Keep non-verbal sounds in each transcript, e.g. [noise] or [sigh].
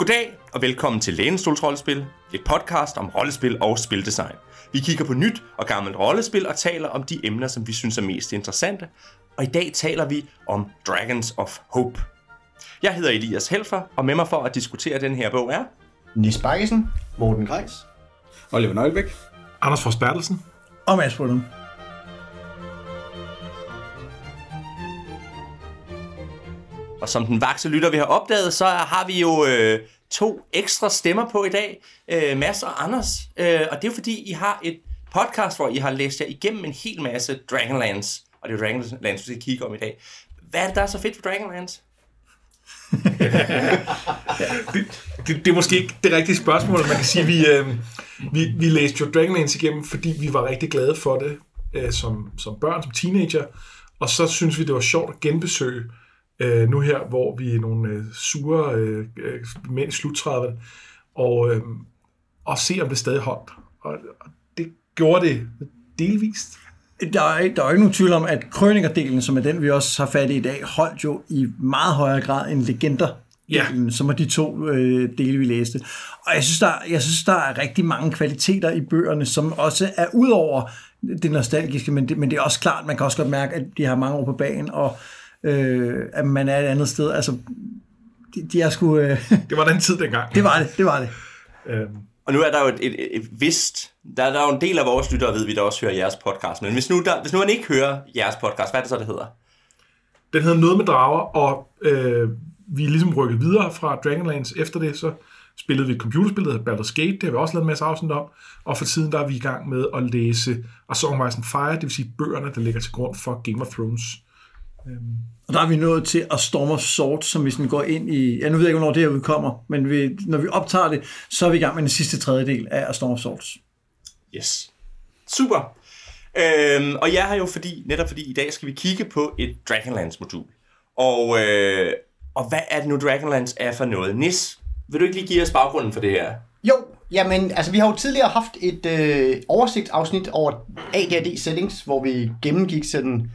Goddag og velkommen til Lænestols Rollespil, et podcast om rollespil og spildesign. Vi kigger på nyt og gammelt rollespil og taler om de emner, som vi synes er mest interessante. Og i dag taler vi om Dragons of Hope. Jeg hedder Elias Helfer, og med mig for at diskutere den her bog er... Nis Bakkesen, Morten Grejs, Oliver Nøglebæk, Anders Fors Bertelsen. Og Mads Brunum. Og som den vakse lytter vi har opdaget, så har vi jo øh, to ekstra stemmer på i dag, øh, Mads og Anders. Øh, og det er jo fordi, I har et podcast, hvor I har læst jer igennem en hel masse Dragonlands. Og det er Dragonlands, vi skal kigge om i dag. Hvad er det, der er så fedt for Dragonlands? [laughs] det, det, det er måske ikke det rigtige spørgsmål. Man kan sige, at vi, øh, vi, vi læste jo Dragonlands igennem, fordi vi var rigtig glade for det øh, som, som børn, som teenager. Og så synes vi, det var sjovt at genbesøge øh, nu her, hvor vi er nogle øh, sure øh, øh mænd i sluttrædet, og, øh, og se, om det stadig holdt. Og, og det gjorde det delvist. Der er, der er ikke nogen tvivl om, at krønikerdelen, som er den, vi også har fat i i dag, holdt jo i meget højere grad end legender Ja. som er de to øh, dele, vi læste. Og jeg synes, der, jeg synes, der er rigtig mange kvaliteter i bøgerne, som også er ud over det nostalgiske, men det, men det er også klart, man kan også godt mærke, at de har mange år på banen, og øh, at man er et andet sted. Altså, de, de er sgu... Øh, [laughs] Det var den tid dengang. det var det, det var det. Øhm, Og nu er der jo et, et, et vist... Der, der er jo en del af vores lyttere, ved vi, der også hører jeres podcast. Men hvis nu, der, hvis nu man ikke hører jeres podcast, hvad er det så, det hedder? Den hedder Noget med drager, og øh, vi er ligesom rykket videre fra Dragonlance. Efter det, så spillede vi et computerspil, der hedder Baldur's Gate. Det har vi også lavet en masse afsnit om. Og for tiden, der er vi i gang med at læse A Song of Ice and Fire, det vil sige bøgerne, der ligger til grund for Game of Thrones. Og der er vi nået til at Storm of Swords, som vi sådan går ind i... Ja, nu ved jeg ikke, hvornår det her udkommer, men vi, når vi optager det, så er vi i gang med den sidste tredjedel af A Storm of Swords. Yes. Super. Øhm, og jeg har jo fordi, netop fordi i dag skal vi kigge på et Dragonlance-modul. Og, øh, og hvad er det nu Dragonlance er for noget? Nis, vil du ikke lige give os baggrunden for det her? Jo, jamen, altså vi har jo tidligere haft et øh, oversigtsafsnit over AD&D settings, hvor vi gennemgik sådan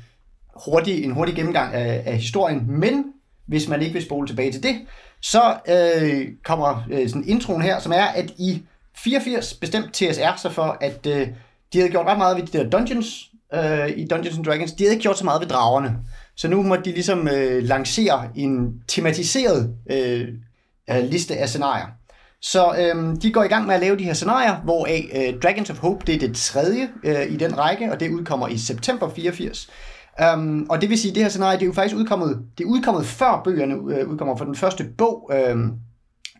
hurtig, en hurtig gennemgang af, af historien, men hvis man ikke vil spole tilbage til det, så øh, kommer øh, sådan introen her, som er, at i 84 bestemt TSR sig for, at øh, de havde gjort ret meget ved de der dungeons øh, i Dungeons and Dragons. De havde ikke gjort så meget ved dragerne. Så nu må de ligesom øh, lancere en tematiseret øh, øh, liste af scenarier. Så øh, de går i gang med at lave de her scenarier, hvor øh, Dragons of Hope det er det tredje øh, i den række, og det udkommer i september 84. Um, og det vil sige, at det her scenarie det er jo faktisk udkommet, det er udkommet før bøgerne øh, udkommer, for den første bog, øh,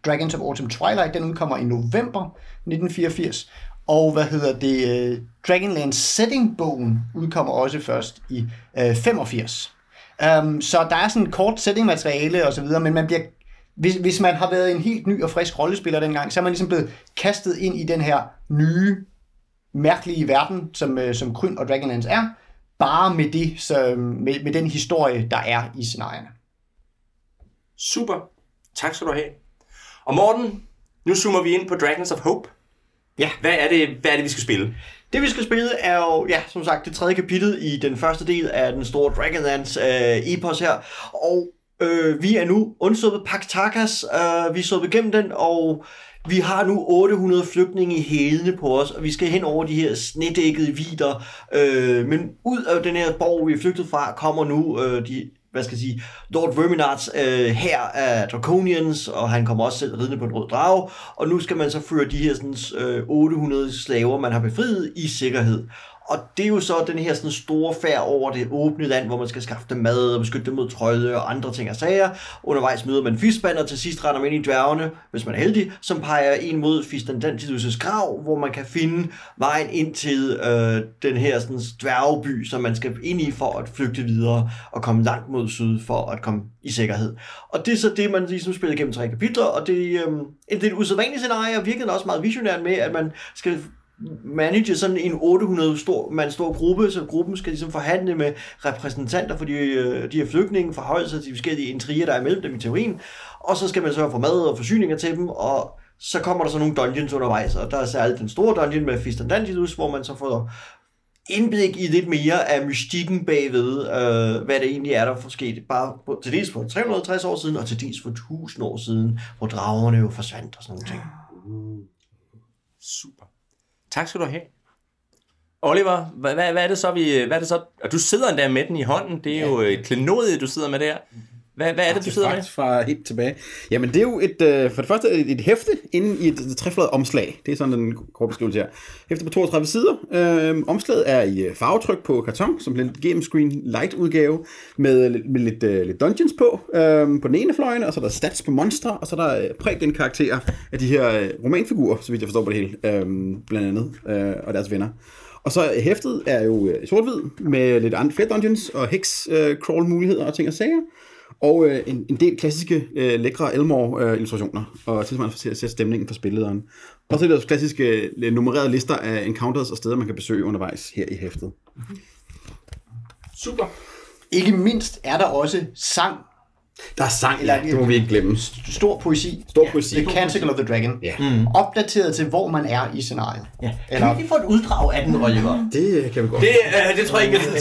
Dragons of Autumn Twilight, den udkommer i november 1984. Og hvad hedder det, øh, Dragonland Setting-bogen udkommer også først i øh, 85. Um, øhm, så der er sådan kort setting-materiale og så videre, men man bliver hvis, hvis man har været en helt ny og frisk rollespiller dengang, så er man ligesom blevet kastet ind i den her nye, mærkelige verden, som, øh, som Kryn og Dragonlance er, bare med, det, så, med, med den historie, der er i scenarierne. Super. Tak skal du have. Og Morten, nu zoomer vi ind på Dragons of Hope. Ja. Hvad er det, hvad er det vi skal spille? Det vi skal spille er jo, ja, som sagt, det tredje kapitel i den første del af den store Dragonlance øh, epos her. Og øh, vi er nu undsluppet Pax Takas. Øh, vi er sluppet igennem den, og vi har nu 800 flygtninge i hælene på os, og vi skal hen over de her snedækkede vider. Øh, men ud af den her borg, vi er flygtet fra, kommer nu øh, de hvad skal jeg sige, Lord Verminards øh, her af Draconians, og han kommer også selv ridende på en rød drage, og nu skal man så føre de her sådan, øh, 800 slaver, man har befriet, i sikkerhed. Og det er jo så den her sådan store færd over det åbne land, hvor man skal skaffe dem mad og beskytte dem mod trolde og andre ting og sager. Undervejs møder man fiskband, og til sidst render man ind i dværgene, hvis man er heldig, som peger en mod Fistandantius' grav, hvor man kan finde vejen ind til øh, den her sådan, dværgeby, som man skal ind i for at flygte videre og komme langt mod syd for at komme i sikkerhed. Og det er så det, man ligesom spiller gennem tre kapitler, og det, øh, det er et usædvanligt scenarie, og virkelig også meget visionært med, at man skal manage sådan en 800 stor, man stor gruppe, så gruppen skal ligesom forhandle med repræsentanter for de, øh, de her flygtninge, forholde sig til de forskellige intriger, der er mellem dem i teorien, og så skal man sørge for mad og forsyninger til dem, og så kommer der så nogle dungeons undervejs, og der er særligt den store dungeon med Fistandantilus, hvor man så får indblik i lidt mere af mystikken bagved, øh, hvad det egentlig er, der er sket. Bare på, til dels for 360 år siden, og til dels for 1000 år siden, hvor dragerne jo forsvandt og sådan nogle ting. Ah. Super. Tak skal du have. Oliver, hvad, hvad, er det så, vi, hvad er det så, og du sidder endda med den i hånden, det er jo et klenodie, du sidder med der. Hvad, hvad er det, du sidder med? Fra helt tilbage. Jamen, det er jo et, øh, for det første et, et hæfte inde i et, et trefladet omslag. Det er sådan den korte beskrivelse her. Hæfte på 32 sider. Øh, omslaget er i øh, farvetryk på karton, som en game screen light udgave, med, med lidt, øh, lidt dungeons på, øh, på den ene fløjen, og så er der stats på monstre, og så er der øh, præg karakterer af de her øh, romanfigurer, så vidt jeg forstår på det hele, øh, blandt andet, øh, og deres venner. Og så hæftet er jo øh, sort-hvid, med lidt andre flere dungeons og hex øh, crawl muligheder og ting og sager. Og øh, en, en del klassiske, øh, lækre Elmore-illustrationer, og tilsvarende for at sætte stemningen for spillederen. Og så er der også klassiske øh, nummererede lister af encounters og steder, man kan besøge undervejs her i hæftet. Super. Ikke mindst er der også sang, Der er sang, Eller- ja, det må vi ikke glemme. stor poesi. Stor poesi. The Canticle of the Dragon. Ja. Mm. Opdateret til, hvor man er i scenariet. Ja. Kan Eller- vi lige få et uddrag af den, Oliver? Det øh, kan vi godt. Det, øh, det tror jeg ikke, jeg er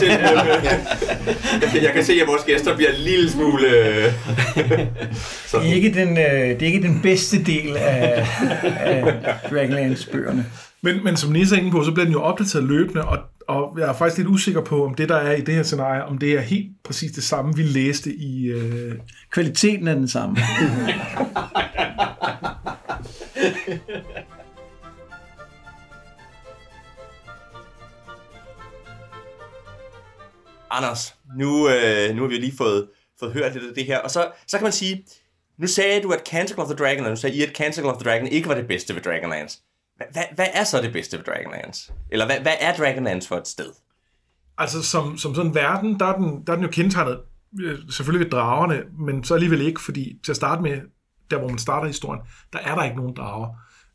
til. [laughs] jeg kan se, at vores gæster bliver en lille smule... Øh, [laughs] Det er ikke den, øh, det er ikke den bedste del af, af Dragonlance-bøgerne. Men, men som Nisse er inde på, så bliver den jo opdateret løbende, og, og jeg er faktisk lidt usikker på, om det, der er i det her scenarie, om det er helt præcis det samme, vi læste i... Øh... Kvaliteten er den samme. [laughs] Anders, nu, øh, nu har vi jo lige fået, fået hørt lidt af det her, og så, så kan man sige, nu sagde du, at Canticle of the Dragon, og du sagde, I, at Canticle of the Dragon ikke var det bedste ved Dragonlance. Hvad, hvad er så det bedste ved Dragonlance? Eller hvad, hvad er Dragonlance for et sted? Altså, som, som sådan en verden, der er den, der er den jo kendetegnet øh, selvfølgelig ved dragerne, men så alligevel ikke, fordi til at starte med, der hvor man starter historien, der er der ikke nogen drager.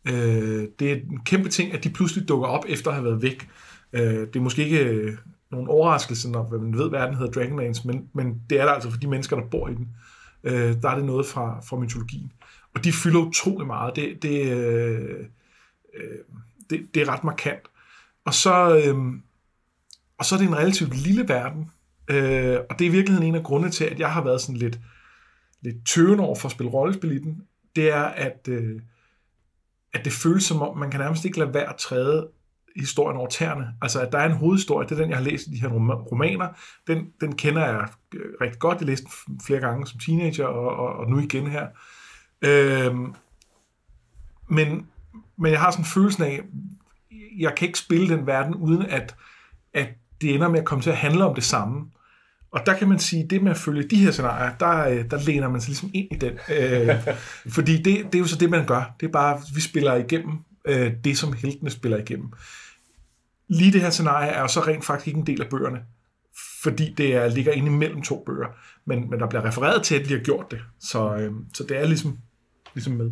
Øh, det er en kæmpe ting, at de pludselig dukker op efter at have været væk. Øh, det er måske ikke øh, nogen overraskelse, når man ved, hvad verden hedder Dragonlance, men, men det er der altså for de mennesker, der bor i den. Øh, der er det noget fra, fra mytologien. Og de fylder utrolig meget. Det, det, øh, øh, det, det er ret markant. Og så... Øh, og så er det en relativt lille verden. Øh, og det er i virkeligheden en af grundene til, at jeg har været sådan lidt, lidt tøvende over for at spille rollespil i den. Det er, at, øh, at det føles som om, man kan nærmest ikke lade være at træde historien over tæerne. Altså, at der er en hovedhistorie, det er den, jeg har læst i de her romaner. Den, den kender jeg øh, rigtig godt. Jeg læste den flere gange som teenager, og, og, og nu igen her. Øh, men, men jeg har sådan følelsen af, jeg kan ikke spille den verden, uden at, at det ender med at komme til at handle om det samme. Og der kan man sige, det med at følge de her scenarier, der, øh, der læner man sig ligesom ind i den. Øh, [laughs] fordi det, det er jo så det, man gør. Det er bare, vi spiller igennem øh, det, som heltene spiller igennem. Lige det her scenarie er jo så rent faktisk ikke en del af bøgerne, fordi det er, ligger inde imellem to bøger. Men, men der bliver refereret til, at vi har gjort det. Så, øh, så det er ligesom, ligesom med.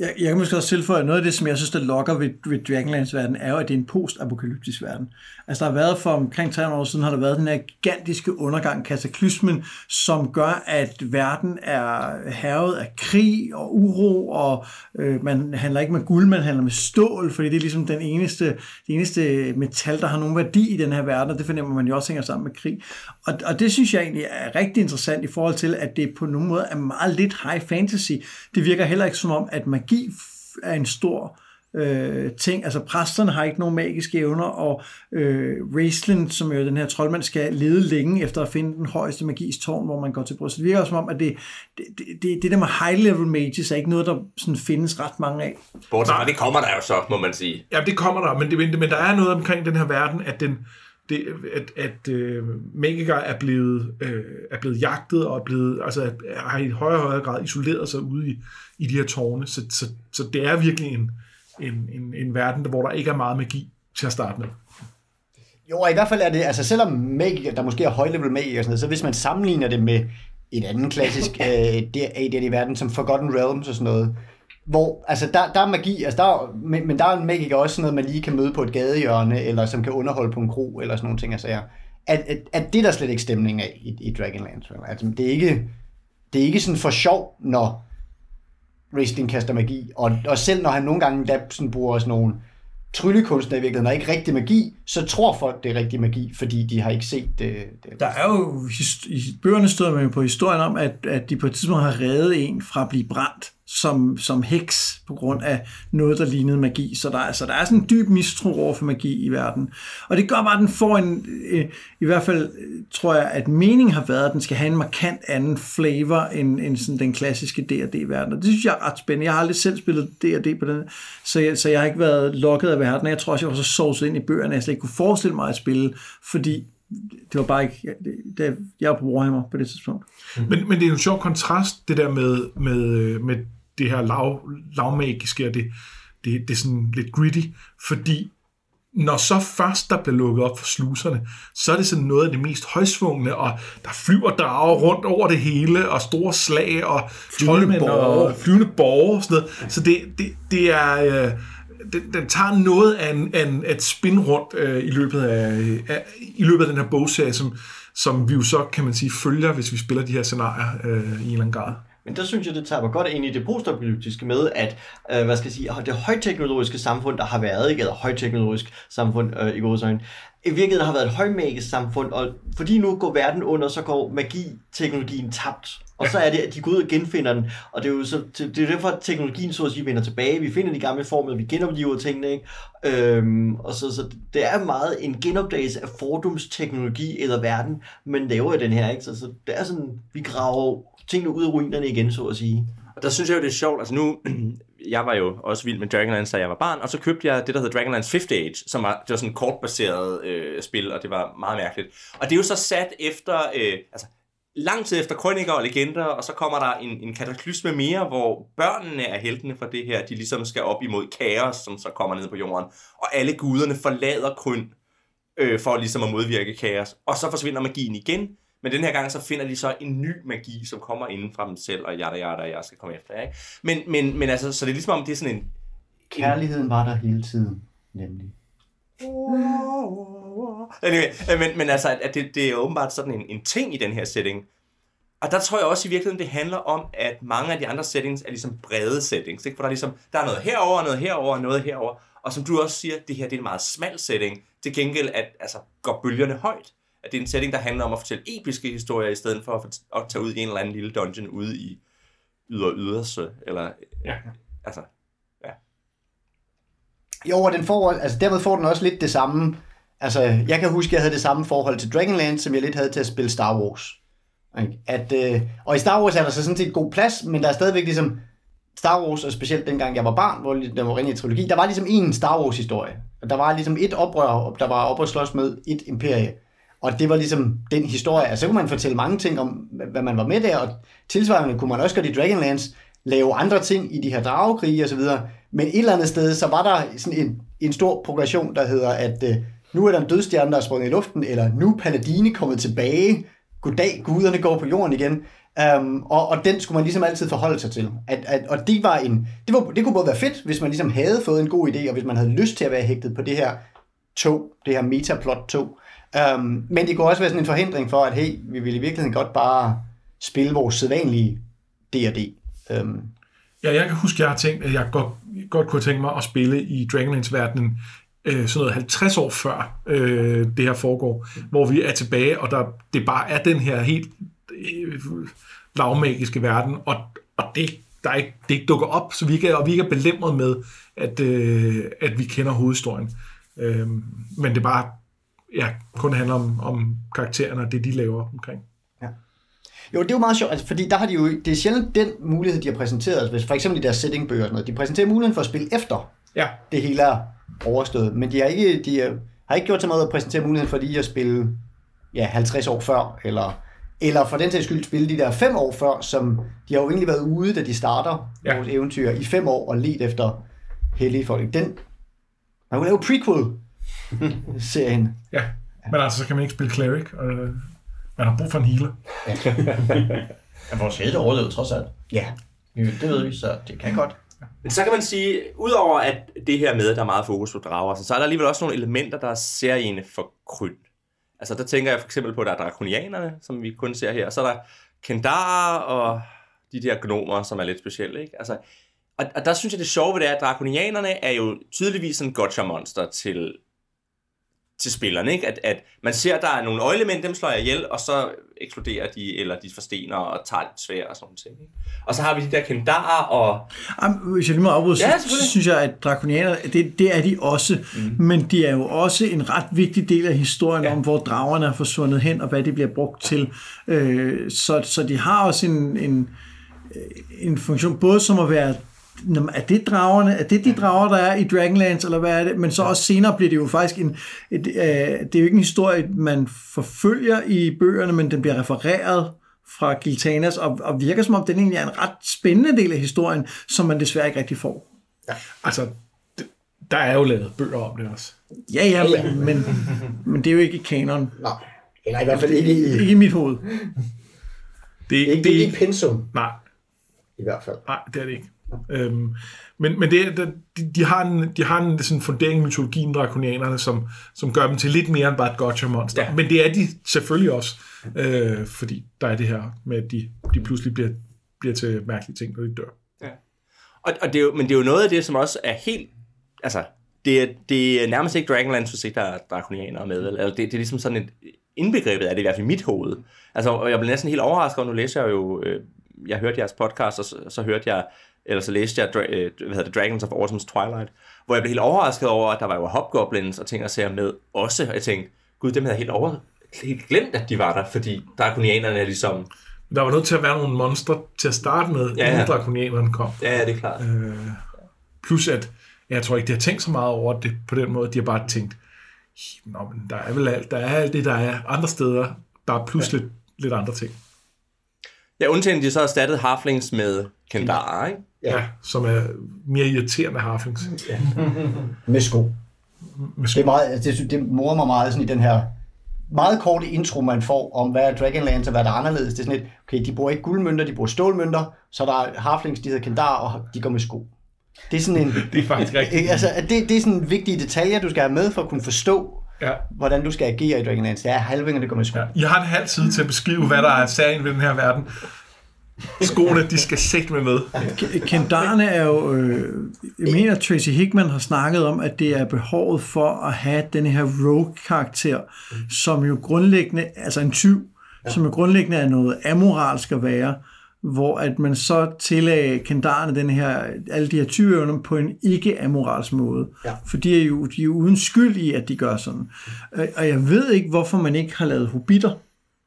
Jeg, jeg kan måske også tilføje, at noget af det, som jeg synes, der lokker ved, ved Dragonlands verden, er jo, at det er en post-apokalyptisk verden. Altså, der har været for omkring 300 år siden, har der været den her gigantiske undergang, kataklysmen, som gør, at verden er hervet af krig og uro, og øh, man handler ikke med guld, man handler med stål, fordi det er ligesom den eneste, det eneste metal, der har nogen værdi i den her verden, og det fornemmer man jo også hænger sammen med krig. Og, og det synes jeg egentlig er rigtig interessant i forhold til, at det på nogen måde er meget lidt high fantasy. Det virker heller ikke som om, at magi f- er en stor øh, ting. Altså præsterne har ikke nogen magiske evner, og øh, Raistlin, som jo er den her troldmand, skal lede længe efter at finde den højeste magis tårn, hvor man går til bryst. Det virker som om, at det, det, det, det der med high level mages er ikke noget, der sådan findes ret mange af. Bortset fra, det kommer der jo så, må man sige. Ja, det kommer der, men, det, men, men der er noget omkring den her verden, at den, det, at, at øh, magikere er blevet, øh, er blevet jagtet og er blevet, altså, har i højere og højere grad isoleret sig ude i, i de her tårne. Så, så, så det er virkelig en, en, en, en verden, hvor der ikke er meget magi til at starte med. Jo, og i hvert fald er det, altså selvom magikere, der måske er højlevel magikere og sådan noget, så hvis man sammenligner det med et andet klassisk [laughs] øh, AD&D i verden, som Forgotten Realms og sådan noget, hvor, altså der, der er magi, altså der men, men der er en magiker også sådan noget, man lige kan møde på et gadehjørne, eller som kan underholde på en kro, eller sådan nogle ting, altså at, at, at, det er der slet ikke stemning af i, i Dragonlance. vel? Altså, det er ikke, det er ikke sådan for sjov, når Riesling kaster magi, og, og selv når han nogle gange der sådan bruger sådan nogle tryllekunstner i virkeligheden og ikke rigtig magi, så tror folk, det er rigtig magi, fordi de har ikke set det. det. Der er jo, i bøgerne støder man jo på historien om, at, at de på et tidspunkt har reddet en fra at blive brændt som, som heks på grund af noget, der lignede magi. Så der, altså, der er sådan en dyb mistro over for magi i verden. Og det gør bare, at den får en, øh, i hvert fald øh, tror jeg, at meningen har været, at den skal have en markant anden flavor end, end sådan den klassiske D&D-verden. Og det synes jeg er ret spændende. Jeg har aldrig selv spillet D&D på den, så jeg, så jeg har ikke været lukket af verden. Jeg tror også, jeg var så sovset ind i bøgerne, at jeg slet ikke kunne forestille mig at spille, fordi det var bare ikke... Det, det, jeg var på Warhammer på det tidspunkt. Men, men det er jo en sjov kontrast, det der med, med, øh, med det her lav, lavmagiske, og det, det, det er sådan lidt gritty, fordi når så først der bliver lukket op for sluserne, så er det sådan noget af det mest højsvungne, og der flyver drager rundt over det hele, og store slag, og troldmænd og flyvende borger og sådan noget. Så det, det, det er... Øh, den, den tager noget af, en, af, en, af et spin rundt øh, i, løbet af, af, i løbet af den her bogserie, som, som vi jo så, kan man sige, følger, hvis vi spiller de her scenarier øh, i en eller anden grad. Men der synes jeg, det tager godt ind i det postapokalyptiske med, at øh, hvad skal jeg sige, det højteknologiske samfund, der har været, ikke? eller højteknologisk samfund øh, i godsøjne, i virkeligheden har været et højmagisk samfund, og fordi nu går verden under, så går magi-teknologien tabt. Og så er det, at de går ud og genfinder den, og det er jo så, det er derfor, at teknologien så at sige vender tilbage. Vi finder de gamle former, vi genopliver tingene, ikke? Øhm, og så, så det er meget en genopdagelse af fordumsteknologi eller verden, man laver i den her, ikke? Så, så det er sådan, vi graver tingene ud af ruinerne igen, så at sige. Og der synes jeg jo, det er sjovt. Altså nu, [clears throat] jeg var jo også vild med Dragonlance, da jeg var barn, og så købte jeg det, der hedder Dragonlance Fifth Age, som var, det var sådan et kortbaseret øh, spil, og det var meget mærkeligt. Og det er jo så sat efter, øh, altså lang tid efter krøniker og legender, og så kommer der en, en kataklysme mere, hvor børnene er heltene for det her. De ligesom skal op imod kaos, som så kommer ned på jorden. Og alle guderne forlader kun øh, for ligesom at modvirke kaos. Og så forsvinder magien igen. Men den her gang, så finder de så en ny magi, som kommer inden fra dem selv, og jada, jada, jeg skal komme efter. Ikke? Men, men, men altså, så det er ligesom om, det er sådan en... Kærligheden var der hele tiden, nemlig. Anyway, øh, men, men altså, at det, det er åbenbart sådan en, en ting i den her setting. Og der tror jeg også i virkeligheden, det handler om, at mange af de andre settings er ligesom brede settings. Ikke? For der er ligesom, der er noget herover, noget herover, noget herover. Og som du også siger, det her det er en meget smal setting. Til gengæld at, altså, går bølgerne højt. At det er en setting, der handler om at fortælle episke historier, i stedet for at, at tage ud i en eller anden lille dungeon ude i yder yderse. Eller, Ja. altså, jo, og den får, altså dermed får den også lidt det samme. Altså, jeg kan huske, at jeg havde det samme forhold til Dragonlance, som jeg lidt havde til at spille Star Wars. Ikke? At, øh, og i Star Wars er der så sådan set god plads, men der er stadigvæk ligesom Star Wars, og specielt dengang jeg var barn, hvor der var ren trilogi, der var ligesom en Star Wars historie. Og der var ligesom et oprør, der var op at slås med et imperie. Og det var ligesom den historie. Altså, så kunne man fortælle mange ting om, hvad man var med der, og tilsvarende kunne man også godt i Dragonlance, lave andre ting i de her dragekrige og så videre. Men et eller andet sted, så var der sådan en, en stor progression, der hedder, at øh, nu er der en dødstjerne, der er sprunget i luften, eller nu er Paladine kommet tilbage, goddag, guderne går på jorden igen. Um, og, og den skulle man ligesom altid forholde sig til. At, at, og det, var en, det, var, det kunne både være fedt, hvis man ligesom havde fået en god idé, og hvis man havde lyst til at være hægtet på det her tog, det her metaplot tog. Um, men det kunne også være sådan en forhindring for, at hey, vi ville i virkeligheden godt bare spille vores sædvanlige D&D. Um, øhm. Ja, jeg kan huske, jeg har tænkt, at jeg godt, godt kunne tænke mig at spille i Dragonlance-verdenen øh, sådan noget 50 år før øh, det her foregår, hvor vi er tilbage, og der, det bare er den her helt øh, lavmagiske verden, og, og det, der ikke, det ikke dukker op, så vi ikke er, og vi ikke er belemret med, at, øh, at vi kender hovedhistorien. Øh, men det bare ja, kun handler om, om karaktererne og det, de laver omkring. Jo, det er jo meget sjovt, altså, fordi der har de jo, det er sjældent den mulighed, de har præsenteret, hvis for eksempel i deres settingbøger og sådan noget. De præsenterer muligheden for at spille efter Ja, det hele er overstået, men de har ikke, de er, har ikke gjort så meget at præsentere muligheden for lige at spille ja, 50 år før, eller, eller for den sags skyld spille de der fem år før, som de har jo egentlig været ude, da de starter Ja. vores eventyr i fem år og let efter hellige folk. Den, man kunne lave prequel-serien. ja. Men altså, så kan man ikke spille Cleric, og man har brug for en healer. [laughs] Men vores helte overlevede trods alt. Ja. Det ved vi, så det kan godt. Men så kan man sige, udover at det her med, at der er meget fokus på drager, så er der alligevel også nogle elementer, der er seriene for krynd. Altså der tænker jeg for eksempel på, at der er drakonianerne, som vi kun ser her, og så er der Kendar og de der gnomer, som er lidt specielle. Ikke? Altså, og, og der synes jeg, det sjove ved det er, at drakonianerne er jo tydeligvis sådan gotcha-monster til, til spillerne, ikke? At, at man ser, at der er nogle øjelemænd, dem slår jeg ihjel, og så eksploderer de, eller de forstener og tager lidt svær og sådan noget. ting. Ikke? Og så har vi de der kendarer og... Jamen, Hvis jeg lige må afbryde, Ja, så, synes jeg, at drakonianer, det, det er de også, mm. men de er jo også en ret vigtig del af historien ja. om, hvor dragerne er forsvundet hen, og hvad de bliver brugt til. Øh, så, så de har også en, en, en funktion, både som at være er det dragerne? Er det de drager, der er i Dragonlance, eller hvad er det? Men så også senere bliver det jo faktisk en... Et, øh, det er jo ikke en historie, man forfølger i bøgerne, men den bliver refereret fra Giltanas, og, og virker som om, den egentlig er en ret spændende del af historien, som man desværre ikke rigtig får. Altså, det, der er jo lavet bøger om det også. Ja, ja, men, men, men det er jo ikke i kanon. Nej. Eller i hvert fald ikke i, Ikke i mit hoved. Det, ikke, det, ikke i pensum, nej, i hvert fald. nej, det er det ikke. Øhm, men men det, de, de har en, de har en sådan fundering i mytologien, drakonianerne, som, som gør dem til lidt mere end bare et gotcha-monster. Ja. Ja. Men det er de selvfølgelig også, øh, fordi der er det her med, at de, de pludselig bliver, bliver til mærkelige ting, når de dør. Og, og det er jo, men det er jo noget af det, som også er helt... Altså, det er, det er nærmest ikke Dragonlance, hvis ikke der er drakonianere med. Altså, det, det er ligesom sådan et indbegrebet af det, i hvert fald i mit hoved. Altså, og jeg blev næsten helt overrasket, og nu læser jeg jo... Øh, jeg hørte jeres podcast, og så, så hørte jeg... Eller så læste jeg øh, hvad hedder det, Dragons of Autumn's Twilight, hvor jeg blev helt overrasket over, at der var jo hobgoblins og ting og sager med også. Og jeg tænkte, gud, dem havde jeg helt over helt glemt, at de var der, fordi drakonianerne er ligesom... Der var nødt til at være nogle monstre til at starte med, Ja, inden drakonianerne kom. Ja, ja, det er klart. Øh, plus at, jeg tror ikke, de har tænkt så meget over det på den måde. De har bare tænkt, Nå, men der er vel alt, der er alt det, der er andre steder. Der er pludselig ja. lidt andre ting. Ja, undtagen de så erstattet halflings med kendarer, ikke? Ja. ja som er mere irriterende harflings. [laughs] Med sko. Med Det, er meget, det, det morer mig meget sådan i den her meget korte intro, man får om, hvad er Dragonlance og hvad der er anderledes. Det er sådan et, okay, de bruger ikke guldmønter, de bruger stålmønter, så der er halflings, de hedder kendar, og de går med sko. Det er sådan en... [laughs] Det er faktisk rigtigt. Altså, det, det er sådan vigtige detaljer, du skal have med for at kunne forstå, Ja. hvordan du skal agere i Dragonlance. Det er halvinger, det går med sko. Ja. I har en halv side til at beskrive, hvad der er sagen ved den her verden. Skoene, de skal sætte med med. Kendarne er jo, øh, jeg mener, Tracy Hickman har snakket om, at det er behovet for at have den her rogue-karakter, som jo grundlæggende, altså en tyv, ja. som jo grundlæggende er noget amoralsk at være, hvor at man så tillagde kendarne den her, alle de her tyveevner på en ikke-amoralsk måde. Ja. For de er, jo, de er jo uden skyld i, at de gør sådan. Øh, Og jeg ved ikke, hvorfor man ikke har lavet hobitter,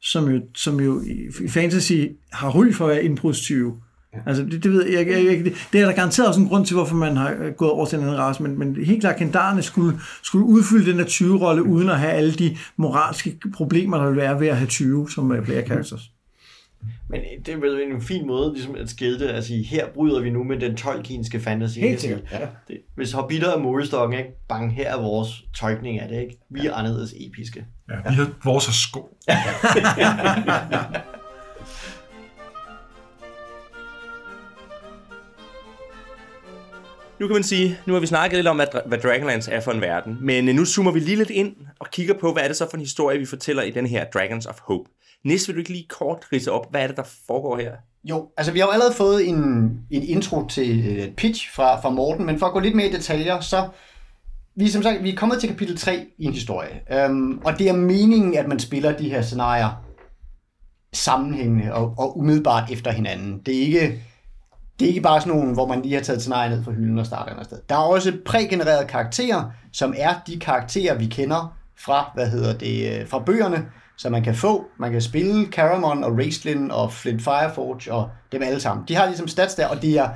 som jo, som jo i fantasy har ry for at være indbrudstyve. Ja. Altså, det, det ved jeg, jeg, jeg, det, det er der garanteret også en grund til, hvorfor man har øh, gået over til en anden race, men, men helt klart, kendarerne skulle, skulle udfylde den her 20-rolle, uden at have alle de moralske problemer, der vil være ved at have 20 som player characters. Men det er vel en fin måde ligesom at skille det. Altså, her bryder vi nu med den tolkienske fantasy. Helt sikkert, ja. Det, hvis hobitter er målestokken, ikke? Bang, her er vores tolkning af det, ikke? Vi er anderledes episke. Ja, vi har vores er sko. Nu kan man sige, nu har vi snakket lidt om, hvad, hvad Dragonlance er for en verden, men nu zoomer vi lige lidt ind og kigger på, hvad er det så for en historie, vi fortæller i den her Dragons of Hope. Næste vil du ikke lige kort rise op, hvad er det, der foregår her? Jo, altså vi har jo allerede fået en, en intro til øh, et pitch fra, fra Morten, men for at gå lidt mere i detaljer, så vi er som sagt vi er kommet til kapitel 3 i en historie. øhm, og det er meningen, at man spiller de her scenarier sammenhængende og, og umiddelbart efter hinanden. Det er ikke det er ikke bare sådan nogle, hvor man lige har taget scenarier ned fra hylden og starter et andet sted. Der er også prægenererede karakterer, som er de karakterer, vi kender fra, hvad hedder det, øh, fra bøgerne, så man kan få, man kan spille Caramon og Raistlin og Flint Fireforge og dem alle sammen. De har ligesom stats der, og de er,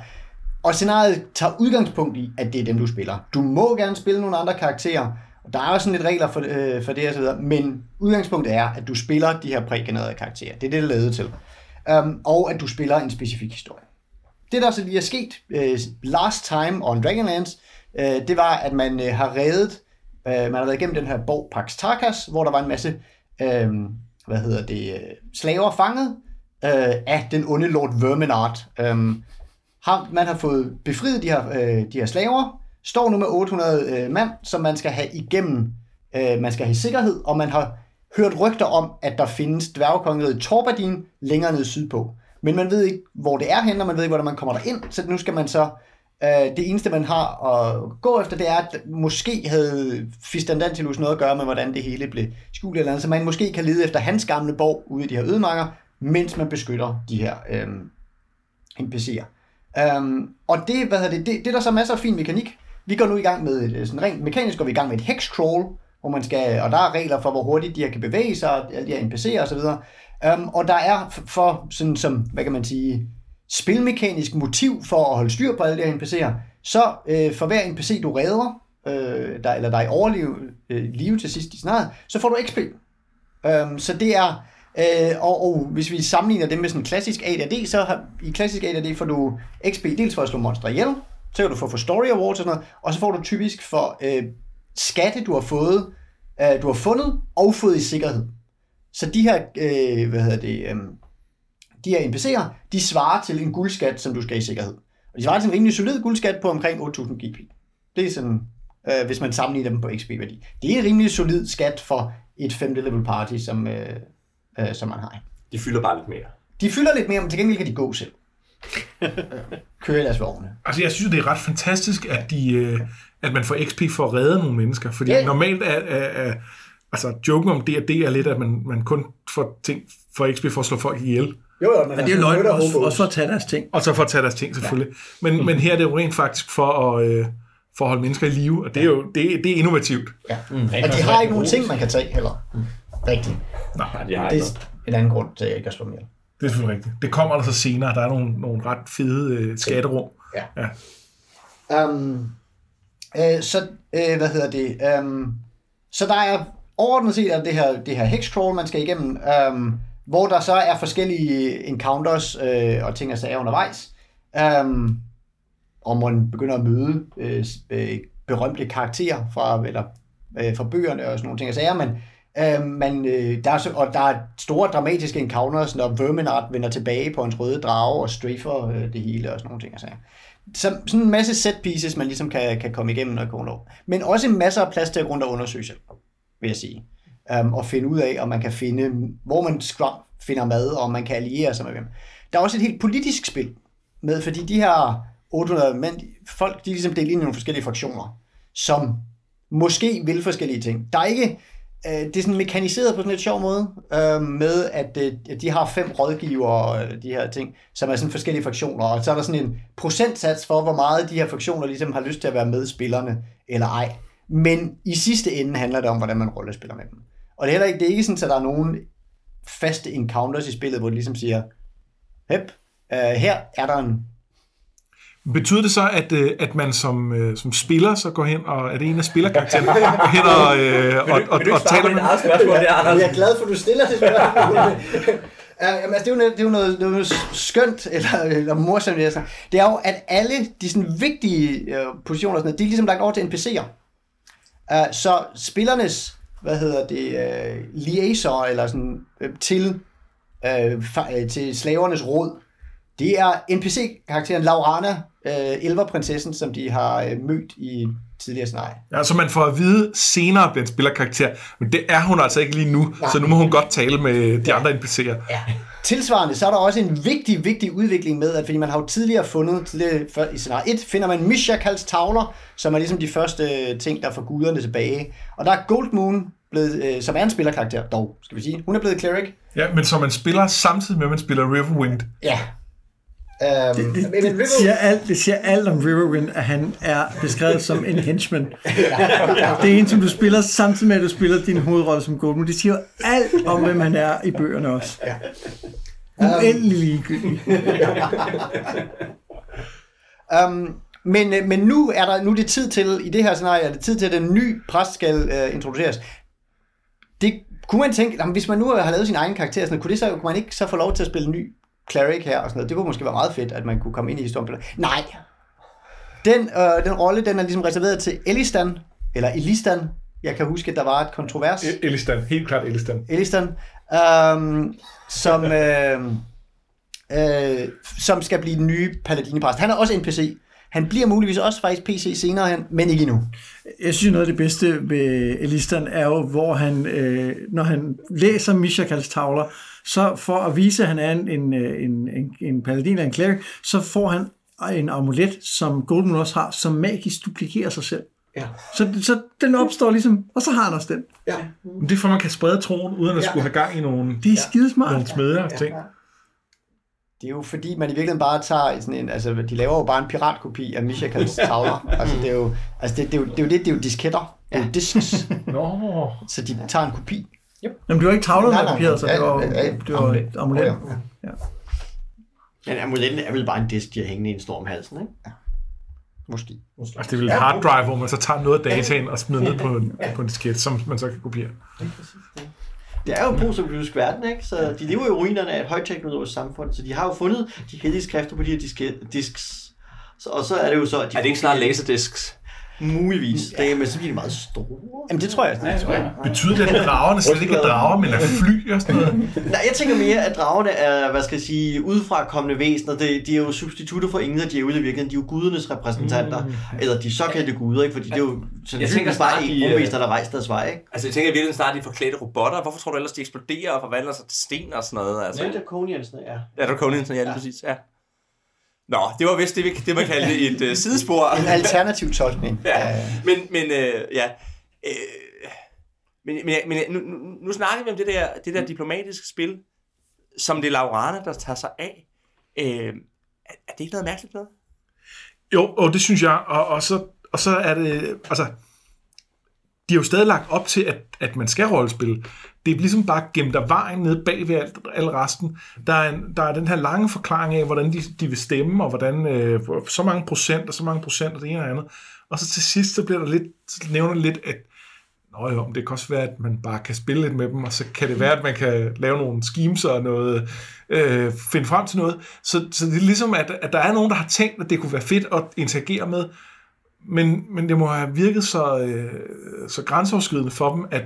og scenariet tager udgangspunkt i, at det er dem, du spiller. Du må gerne spille nogle andre karakterer, og der er også sådan lidt regler for, øh, for det og så videre, men udgangspunktet er, at du spiller de her prægenerede karakterer. Det er det, der er lavet til. Um, og at du spiller en specifik historie. Det, der så lige er sket øh, last time on Dragonlance, øh, det var, at man øh, har reddet, øh, man har været igennem den her borg Pax Tarkas, hvor der var en masse, øh, hvad hedder det, slaver fanget øh, af den onde Lord Verminard. Øh, har, man har fået befriet de her, øh, de her slaver, står nu med 800 øh, mand, som man skal have igennem, øh, man skal have i sikkerhed, og man har hørt rygter om, at der findes dværgekongeriget Torbadin længere nede sydpå. Men man ved ikke, hvor det er henne, og man ved ikke, hvordan man kommer der ind, så nu skal man så Øh, det eneste, man har at gå efter, det er, at måske havde Fistandantilus noget at gøre med, hvordan det hele blev skjult eller andet, så man måske kan lede efter hans gamle borg ude i de her ødemarker, mens man beskytter de her øhm, NPC'er. Øhm, og det, hvad hedder det, det, det er der så masser af fin mekanik. Vi går nu i gang med, et, øh, sådan rent mekanisk går vi i gang med et hex crawl, hvor man skal, og der er regler for, hvor hurtigt de her kan bevæge sig, og alle de her NPC'er osv. Øhm, og der er for, sådan som, hvad kan man sige, spilmekanisk motiv for at holde styr på alle de her NPC'er, så øh, for hver NPC, du redder, øh, der, eller der er i overliv, øh, live til sidst i snart, så får du XP. Um, øhm, så det er, øh, og, og hvis vi sammenligner det med sådan klassisk AD&D, så har, i klassisk AD&D får du XP dels for at slå monster ihjel, så kan du få for story awards og sådan noget, og så får du typisk for øh, skatte, du har fået, øh, du har fundet og fået i sikkerhed. Så de her, øh, hvad hedder det, øh, de her NPC'er, de svarer til en guldskat, som du skal i sikkerhed. Og de svarer til en rimelig solid guldskat på omkring 8.000 GP. Det er sådan, øh, hvis man sammenligner dem på XP-værdi. Det er en rimelig solid skat for et 5. level party, som, øh, øh, som man har. De fylder bare lidt mere. De fylder lidt mere, men til gengæld kan de gå selv. [laughs] Køre i deres vogne. Altså, jeg synes, det er ret fantastisk, at, de, øh, at man får XP for at redde nogle mennesker. Fordi yeah. normalt er, er, er altså, joken om D&D er lidt, at man, man kun får, ting, får XP for at slå folk ihjel. Jo, jo, men, Men det er jo løgn, også, også for at tage deres ting. Og så for at tage deres ting, selvfølgelig. Ja. Men, men her er det jo rent faktisk for at, øh, for at holde mennesker i live, og det er jo det, det er innovativt. Ja. Mm. Og de har ikke nogen ting, man kan tage heller. Mm. Rigtigt. Nej, de har Det ikke er en anden grund til, at jeg ikke kan slå ihjel. Det er selvfølgelig rigtigt. Det kommer der så senere. Der er nogle, nogle ret fede øh, skatterum. Ja. Ja. Um, øh, så, øh, hvad hedder det? Um, så der er overordnet set er det her, det her hex crawl, man skal igennem, um, hvor der så er forskellige encounters øh, og ting og sager undervejs. øh, og man begynder at møde øh, øh, berømte karakterer fra, eller, øh, fra bøgerne og sådan nogle ting og sager, men øh, man, øh, der er, så, og der er store dramatiske encounters, når Verminard vender tilbage på hans røde drage og strafer øh, det hele og sådan nogle ting og sager. Så, sådan en masse set pieces, man ligesom kan, kan komme igennem og gå over. Men også masser af plads til at rundt og undersøge selv, vil jeg sige øhm, og finde ud af, om man kan finde, hvor man skra- finder mad, og om man kan alliere sig med hvem. Der er også et helt politisk spil med, fordi de her 800 mænd, folk, de er ligesom delt ind i nogle forskellige fraktioner, som måske vil forskellige ting. Der er ikke, øh, det er sådan mekaniseret på sådan et sjov måde, øh, med at øh, de har fem rådgivere øh, de her ting, som er sådan forskellige fraktioner, og så er der sådan en procentsats for, hvor meget de her fraktioner ligesom har lyst til at være med spillerne, eller ej. Men i sidste ende handler det om, hvordan man rollespiller med dem. Og det er heller ikke, det er ikke sådan, at der er nogen faste encounters i spillet, hvor det ligesom siger, hep, øh, her er der en Betyder det så, at, øh, at man som, øh, som spiller så går hen, og er det en af spillerkaraktererne, går hen og, øh, og, og, og, og taler med eget spørgsmål der, Anders? Jeg er glad for, at du stiller det spørgsmål. [laughs] Jamen, altså, det, er jo, noget- det er jo noget, noget skønt eller, eller morsomt. vil jeg sige. Det er jo, at alle de sådan, vigtige uh, positioner, og sådan de er ligesom lagt over til NPC'er. Uh, så spillernes hvad hedder det, uh, liaison, eller sådan, uh, til, uh, fa- uh, til slavernes råd, det er NPC-karakteren Laurana, uh, elverprinsessen, som de har uh, mødt i tidligere scenarie. Ja, så man får at vide senere bliver en spillerkarakter, men det er hun altså ikke lige nu, Nej. så nu må hun godt tale med de andre NPC'er. Ja. Tilsvarende, så er der også en vigtig, vigtig udvikling med, at fordi man har jo tidligere fundet, tidligere før, i scenarie 1, finder man Mishakals tavler, som er ligesom de første øh, ting, der får guderne tilbage. Og der er Gold Moon, blevet, øh, som er en spillerkarakter, dog, skal vi sige. Hun er blevet cleric. Ja, men så man spiller samtidig med, at man spiller Riverwind. Ja. Øhm, Det, det, men det, River- siger alt, det siger alt om Riverwind, at han er beskrevet som en henchman. [laughs] Det er en, som du spiller samtidig med, at du spiller din hovedrolle som Goldmoon. Det siger alt om, hvem han er i bøgerne også. Uendelig ligegyldigt. Um, [laughs] men, øh, men nu er der nu er det tid til, i det her scenarie, er det tid til, at den nye præst skal uh, introduceres. Det kunne man tænke, jamen, hvis man nu har lavet sin egen karakter, sådan, kunne, det så, kunne man ikke så få lov til at spille en ny cleric her og sådan noget? Det kunne måske være meget fedt, at man kunne komme ind i historien. Nej. Den, øh, den rolle, den er ligesom reserveret til Elistan, eller Elistan. Jeg kan huske, at der var et kontrovers. E- Elistan, helt klart Elistan. Elistan, øhm, som, [laughs] øh, øh, som skal blive den nye paladinepræst. Han er også NPC. Han bliver muligvis også faktisk PC senere hen, men ikke endnu. Jeg synes, noget af det bedste ved Elistan er jo, hvor han, øh, når han læser Mishakals tavler, så for at vise, at han er en, en, en, en, en paladin eller en cleric, så får han en amulet, som Golden også har, som magisk duplikerer sig selv. Ja. Så, så den opstår ligesom, og så har han også den. Ja. Men det er for, at man kan sprede troen, uden at Ja. skulle have gang i nogle, Det er skidesmart. nogle smeder og ting. Det er jo fordi, man i virkeligheden bare tager sådan en, altså de laver jo bare en piratkopi af Michakals [laughs] tavler. altså det er jo, altså det, det, er jo, det er jo det, det er jo disketter. Det er jo disks. Nå, så de tager en kopi. Jamen, det var ikke der nej, kopierede sig, det var, ja, ja, det var amulet. Ja. Men amuletten er vel bare en disk, de har hængende i en snor om halsen, ikke? Måske. altså det er vel en hard drive, hvor man så tager noget af dataen og smider ned på en, på en disket, som man så kan kopiere. Det er jo en postoplytisk verden, ikke? Så de lever jo i ruinerne af et højteknologisk samfund, så de har jo fundet de hellige skrifter på de her disks. Så, og så er det jo så, at de Er det ikke snart laserdisks? Muligvis. Det, men så bliver de meget store. Jamen det tror jeg. Det tror jeg. Betyder det, at dragerne slet ikke er drager, men er fly og sådan noget? [laughs] Nej, jeg tænker mere, at dragerne er, hvad skal jeg sige, udefra kommende væsener. De, de er jo substitutter for ingen af djævle i virkeligheden. De er jo gudernes repræsentanter. Mm. Eller de såkaldte guder, ikke? Fordi det er jo tænker snart, bare de, ikke øh, rumvæsener, der rejser deres vej, ikke? Altså, jeg tænker virkelig snart, de er forklædte robotter. Hvorfor tror du ellers, de eksploderer og forvandler sig til sten og sådan noget? Altså, Det er Draconiansene, ja. Ja, der Conan, ja, lige præcis, ja. Nå, det var vist det, vi, det man kaldte [laughs] et uh, sidespor. En alternativ tolkning. ja, men, men øh, ja. Øh, men, men, men nu, nu, nu snakker vi om det der, det der diplomatiske spil, som det er Laurana, der tager sig af. Øh, er, er det ikke noget mærkeligt noget? Jo, og det synes jeg, og, og, så, og så er det, altså, de har jo stadig lagt op til, at, at man skal rollespille. Det er ligesom bare gemt af vejen nede bag ved alt, al resten. Der er, en, der er den her lange forklaring af, hvordan de, de vil stemme, og hvordan øh, så mange procent, og så mange procent, og det ene og andet. Og så til sidst, så bliver der lidt, så nævner lidt, at Nå jo, men det kan også være, at man bare kan spille lidt med dem, og så kan det være, at man kan lave nogle schemes og noget, øh, finde frem til noget. Så, så det er ligesom, at, at der er nogen, der har tænkt, at det kunne være fedt at interagere med, men, men det må have virket så, øh, så grænseoverskridende for dem, at,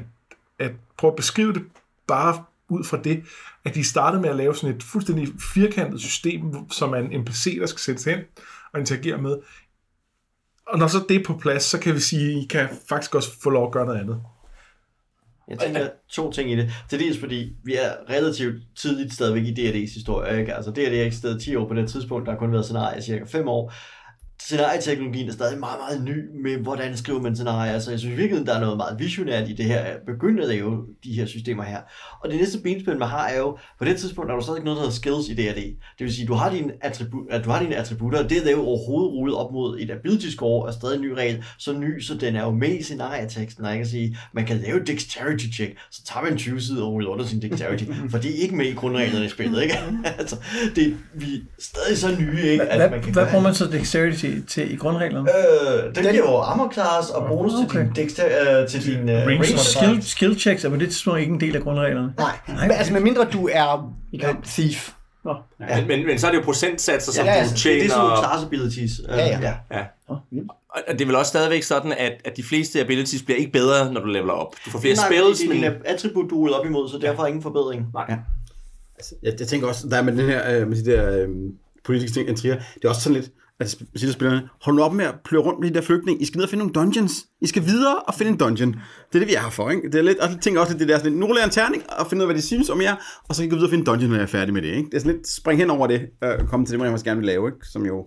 at prøve at beskrive det bare ud fra det, at de startede med at lave sådan et fuldstændig firkantet system, som er en NPC, der skal sættes hen og interagere med. Og når så det er på plads, så kan vi sige, at I kan faktisk også få lov at gøre noget andet. Jeg tænker to ting i det. Til dels fordi, vi er relativt tidligt stadigvæk i D&D's historie. Ikke? Altså, D&D har eksisteret 10 år på det tidspunkt. Der har kun været scenarier i cirka 5 år. Scenarieteknologien er stadig meget, meget ny med, hvordan skriver man scenarier. Så jeg synes virkelig, der er noget meget visionært i det her. Begyndte at lave de her systemer her. Og det næste benspænd, man har, er jo, på det tidspunkt er der stadig ikke noget, der hedder skills i D&D. Det vil sige, du har dine, attribu- at du har dine attributter, og det er jo overhovedet rullet op mod et ability score, og stadig en ny regel, så ny, så den er jo med i scenarieteksten, og jeg kan sige, man kan lave et dexterity check, så tager man 20 sider og ruller under sin dexterity, [laughs] for det er ikke med i grundreglerne i spillet, ikke? [laughs] altså, det, vi er stadig så nye, ikke? Hvad, man kan hvad bruger man så dexterity til i grundreglerne? Øh, den giver jo armor class og bonus okay. til Okay. din, dexter, øh, til din uh, range. Range Skill, skill checks er på det tidspunkt ikke en del af grundreglerne. Nej, men altså medmindre du er øh, thief. Nå. Ja. Men, men, men så er det jo procentsatser, som Ja, ja, altså, du Det er det, tjener. som class abilities. Øh, Ja, ja. Ja. Vildt. Og det er vel også stadigvæk sådan, at, at de fleste abilities bliver ikke bedre, når du leveler op. Du får flere Nej, spells, det er men... din attribut, du er op imod, så derfor ingen forbedring. Nej. Altså, jeg, jeg tænker også, der er med den her, øh, med de der øh, politiske ting, intriger, det er også sådan lidt, at sp- siger spillerne, hold nu op med at pløre rundt med de der flygtninge, I skal ned og finde nogle dungeons. I skal videre og finde en dungeon. Det er det, vi er her for, ikke? Det er lidt, og jeg tænker også lidt, det der sådan lidt, nu ruller jeg en terning og finder ud af, hvad de synes om jer, og så kan I gå videre og finde en dungeon, når jeg er færdig med det, ikke? Det er sådan lidt, spring hen over det, øh, og komme til det, man også gerne vil lave, ikke? Som jo...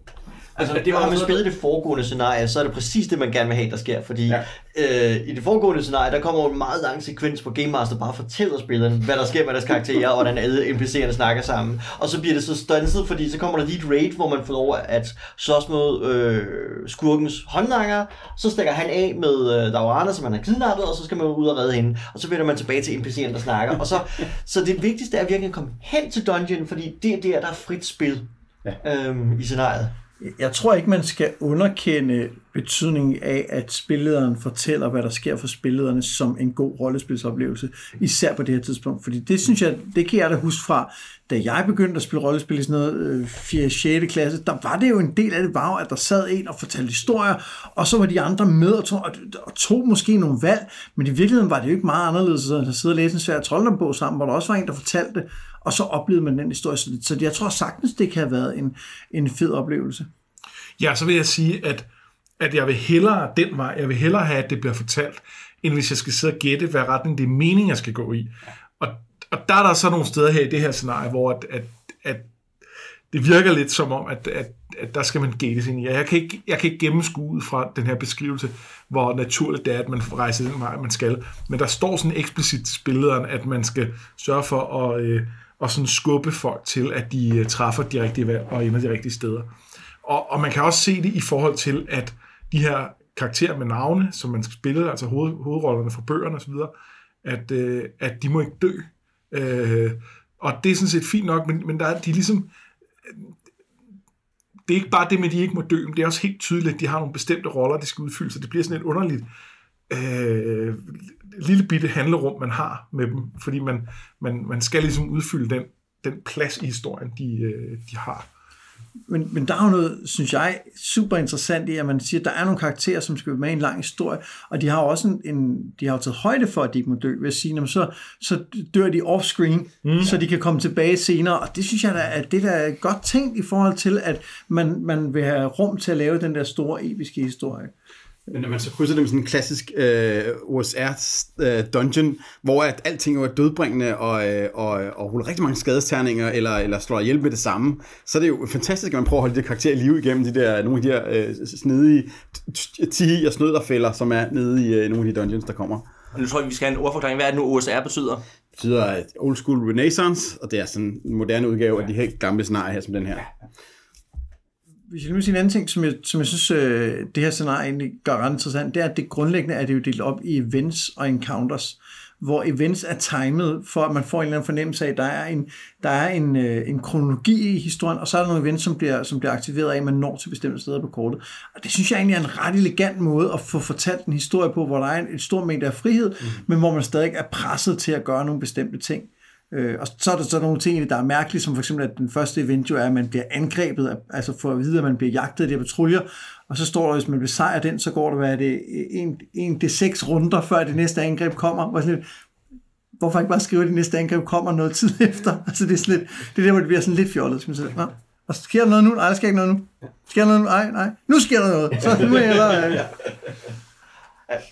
Altså, det har man spillet det foregående scenarie, så er det præcis det, man gerne vil have, der sker. Fordi ja. øh, i det foregående scenarie, der kommer en meget lang sekvens, hvor Game Master bare fortæller spillerne, hvad der sker med deres karakterer, og hvordan alle NPC'erne snakker sammen. Og så bliver det så stanset, fordi så kommer der lige et raid, hvor man får lov at slås mod øh, skurkens håndlanger. Så stikker han af med øh, Laurana, som han har kidnappet, og så skal man ud og redde hende. Og så vender man tilbage til NPC'erne, der snakker. Og så, [laughs] så det vigtigste er virkelig at komme hen til dungeon, fordi det er der, der er frit spil ja. øhm, i scenariet. Jeg tror ikke, man skal underkende betydningen af, at spillederen fortæller, hvad der sker for spillederne som en god rollespilsoplevelse, især på det her tidspunkt. Fordi det synes jeg, det kan jeg da huske fra, da jeg begyndte at spille rollespil i sådan noget øh, 4. 6. klasse, der var det jo en del af det, var at der sad en og fortalte historier, og så var de andre med og tog, og, og tog måske nogle valg, men i virkeligheden var det jo ikke meget anderledes end at sidde og læse en svær trolddombog sammen, hvor der også var en, der fortalte og så oplevede man den historie. Så, så jeg tror sagtens, det kan have været en, en fed oplevelse. Ja, så vil jeg sige, at, at jeg vil hellere den vej, jeg vil hellere have, at det bliver fortalt, end hvis jeg skal sidde og gætte, hvad retning det er meningen, jeg skal gå i. Og, der er der så nogle steder her i det her scenarie, hvor at, at, at det virker lidt som om, at, at, at der skal man gates ind i. Jeg kan, ikke, jeg kan ikke gennemskue ud fra den her beskrivelse, hvor naturligt det er, at man rejser den vej, man skal. Men der står sådan eksplicit i billederne, at man skal sørge for at, øh, at sådan skubbe folk til, at de øh, træffer de rigtige valg og ender de rigtige steder. Og, og man kan også se det i forhold til, at de her karakterer med navne, som man skal spille, altså hoved, hovedrollerne fra bøgerne osv., at, øh, at de må ikke dø. Øh, og det er sådan set fint nok, men, men der er, de er ligesom... Det er ikke bare det med, at de ikke må dø, men det er også helt tydeligt, at de har nogle bestemte roller, de skal udfylde, så det bliver sådan et underligt øh, lille bitte handlerum, man har med dem, fordi man, man, man skal ligesom udfylde den, den plads i historien, de, øh, de har. Men, men der er jo noget, synes jeg, super interessant i, at man siger, at der er nogle karakterer, som skal være med i en lang historie, og de har jo også en, en de har jo taget højde for, at de ikke må dø, ved at sige, så, så dør de off-screen, mm. så de kan komme tilbage senere, og det synes jeg, der er, det der er godt tænkt i forhold til, at man, man vil have rum til at lave den der store episke historie. Når man så krydser det med sådan en klassisk øh, OSR-dungeon, øh, hvor at alting er dødbringende og, øh, og, og ruller rigtig mange skadesterninger, eller, eller slår ihjel med det samme, så er det jo fantastisk, at man prøver at holde de der karakterer i live igennem de der, nogle af de her øh, snedige tihi og snøderfælder, som er nede i øh, nogle af de dungeons, der kommer. Og nu tror jeg, vi skal have en ordforklaring. Hvad er det nu, OSR betyder? Det betyder Old School Renaissance, og det er sådan en moderne udgave af de helt gamle scenarier her, som den her hvis jeg nu sige en anden ting, som jeg, som jeg synes, øh, det her scenarie egentlig gør ret interessant, det er, at det grundlæggende er det jo delt op i events og encounters, hvor events er timet, for at man får en eller anden fornemmelse af, at der er en, der er en, øh, en kronologi i historien, og så er der nogle events, som bliver, som bliver aktiveret af, at man når til bestemte steder på kortet. Og det synes jeg egentlig er en ret elegant måde at få fortalt en historie på, hvor der er en, en stor mængde af frihed, mm. men hvor man stadig er presset til at gøre nogle bestemte ting. Øh, og så er der så nogle ting, der er mærkelige, som for eksempel, at den første event jo er, at man bliver angrebet, altså for at vide, at man bliver jagtet af de her patruljer, og så står der, at hvis man besejrer den, så går der, hvad er det, en, en det seks runder, før det næste angreb kommer. Og sådan lidt, hvorfor ikke bare skrive, at det næste angreb kommer noget tid [laughs] efter? Altså det er, sådan lidt, det er der, hvor det bliver sådan lidt fjollet. Man sige, Nå, og sker der noget nu? Nej, der sker ikke noget nu. Sker der noget nu? Nej, nej. Nu sker der noget. Så nu er jeg øh, [laughs] Ja,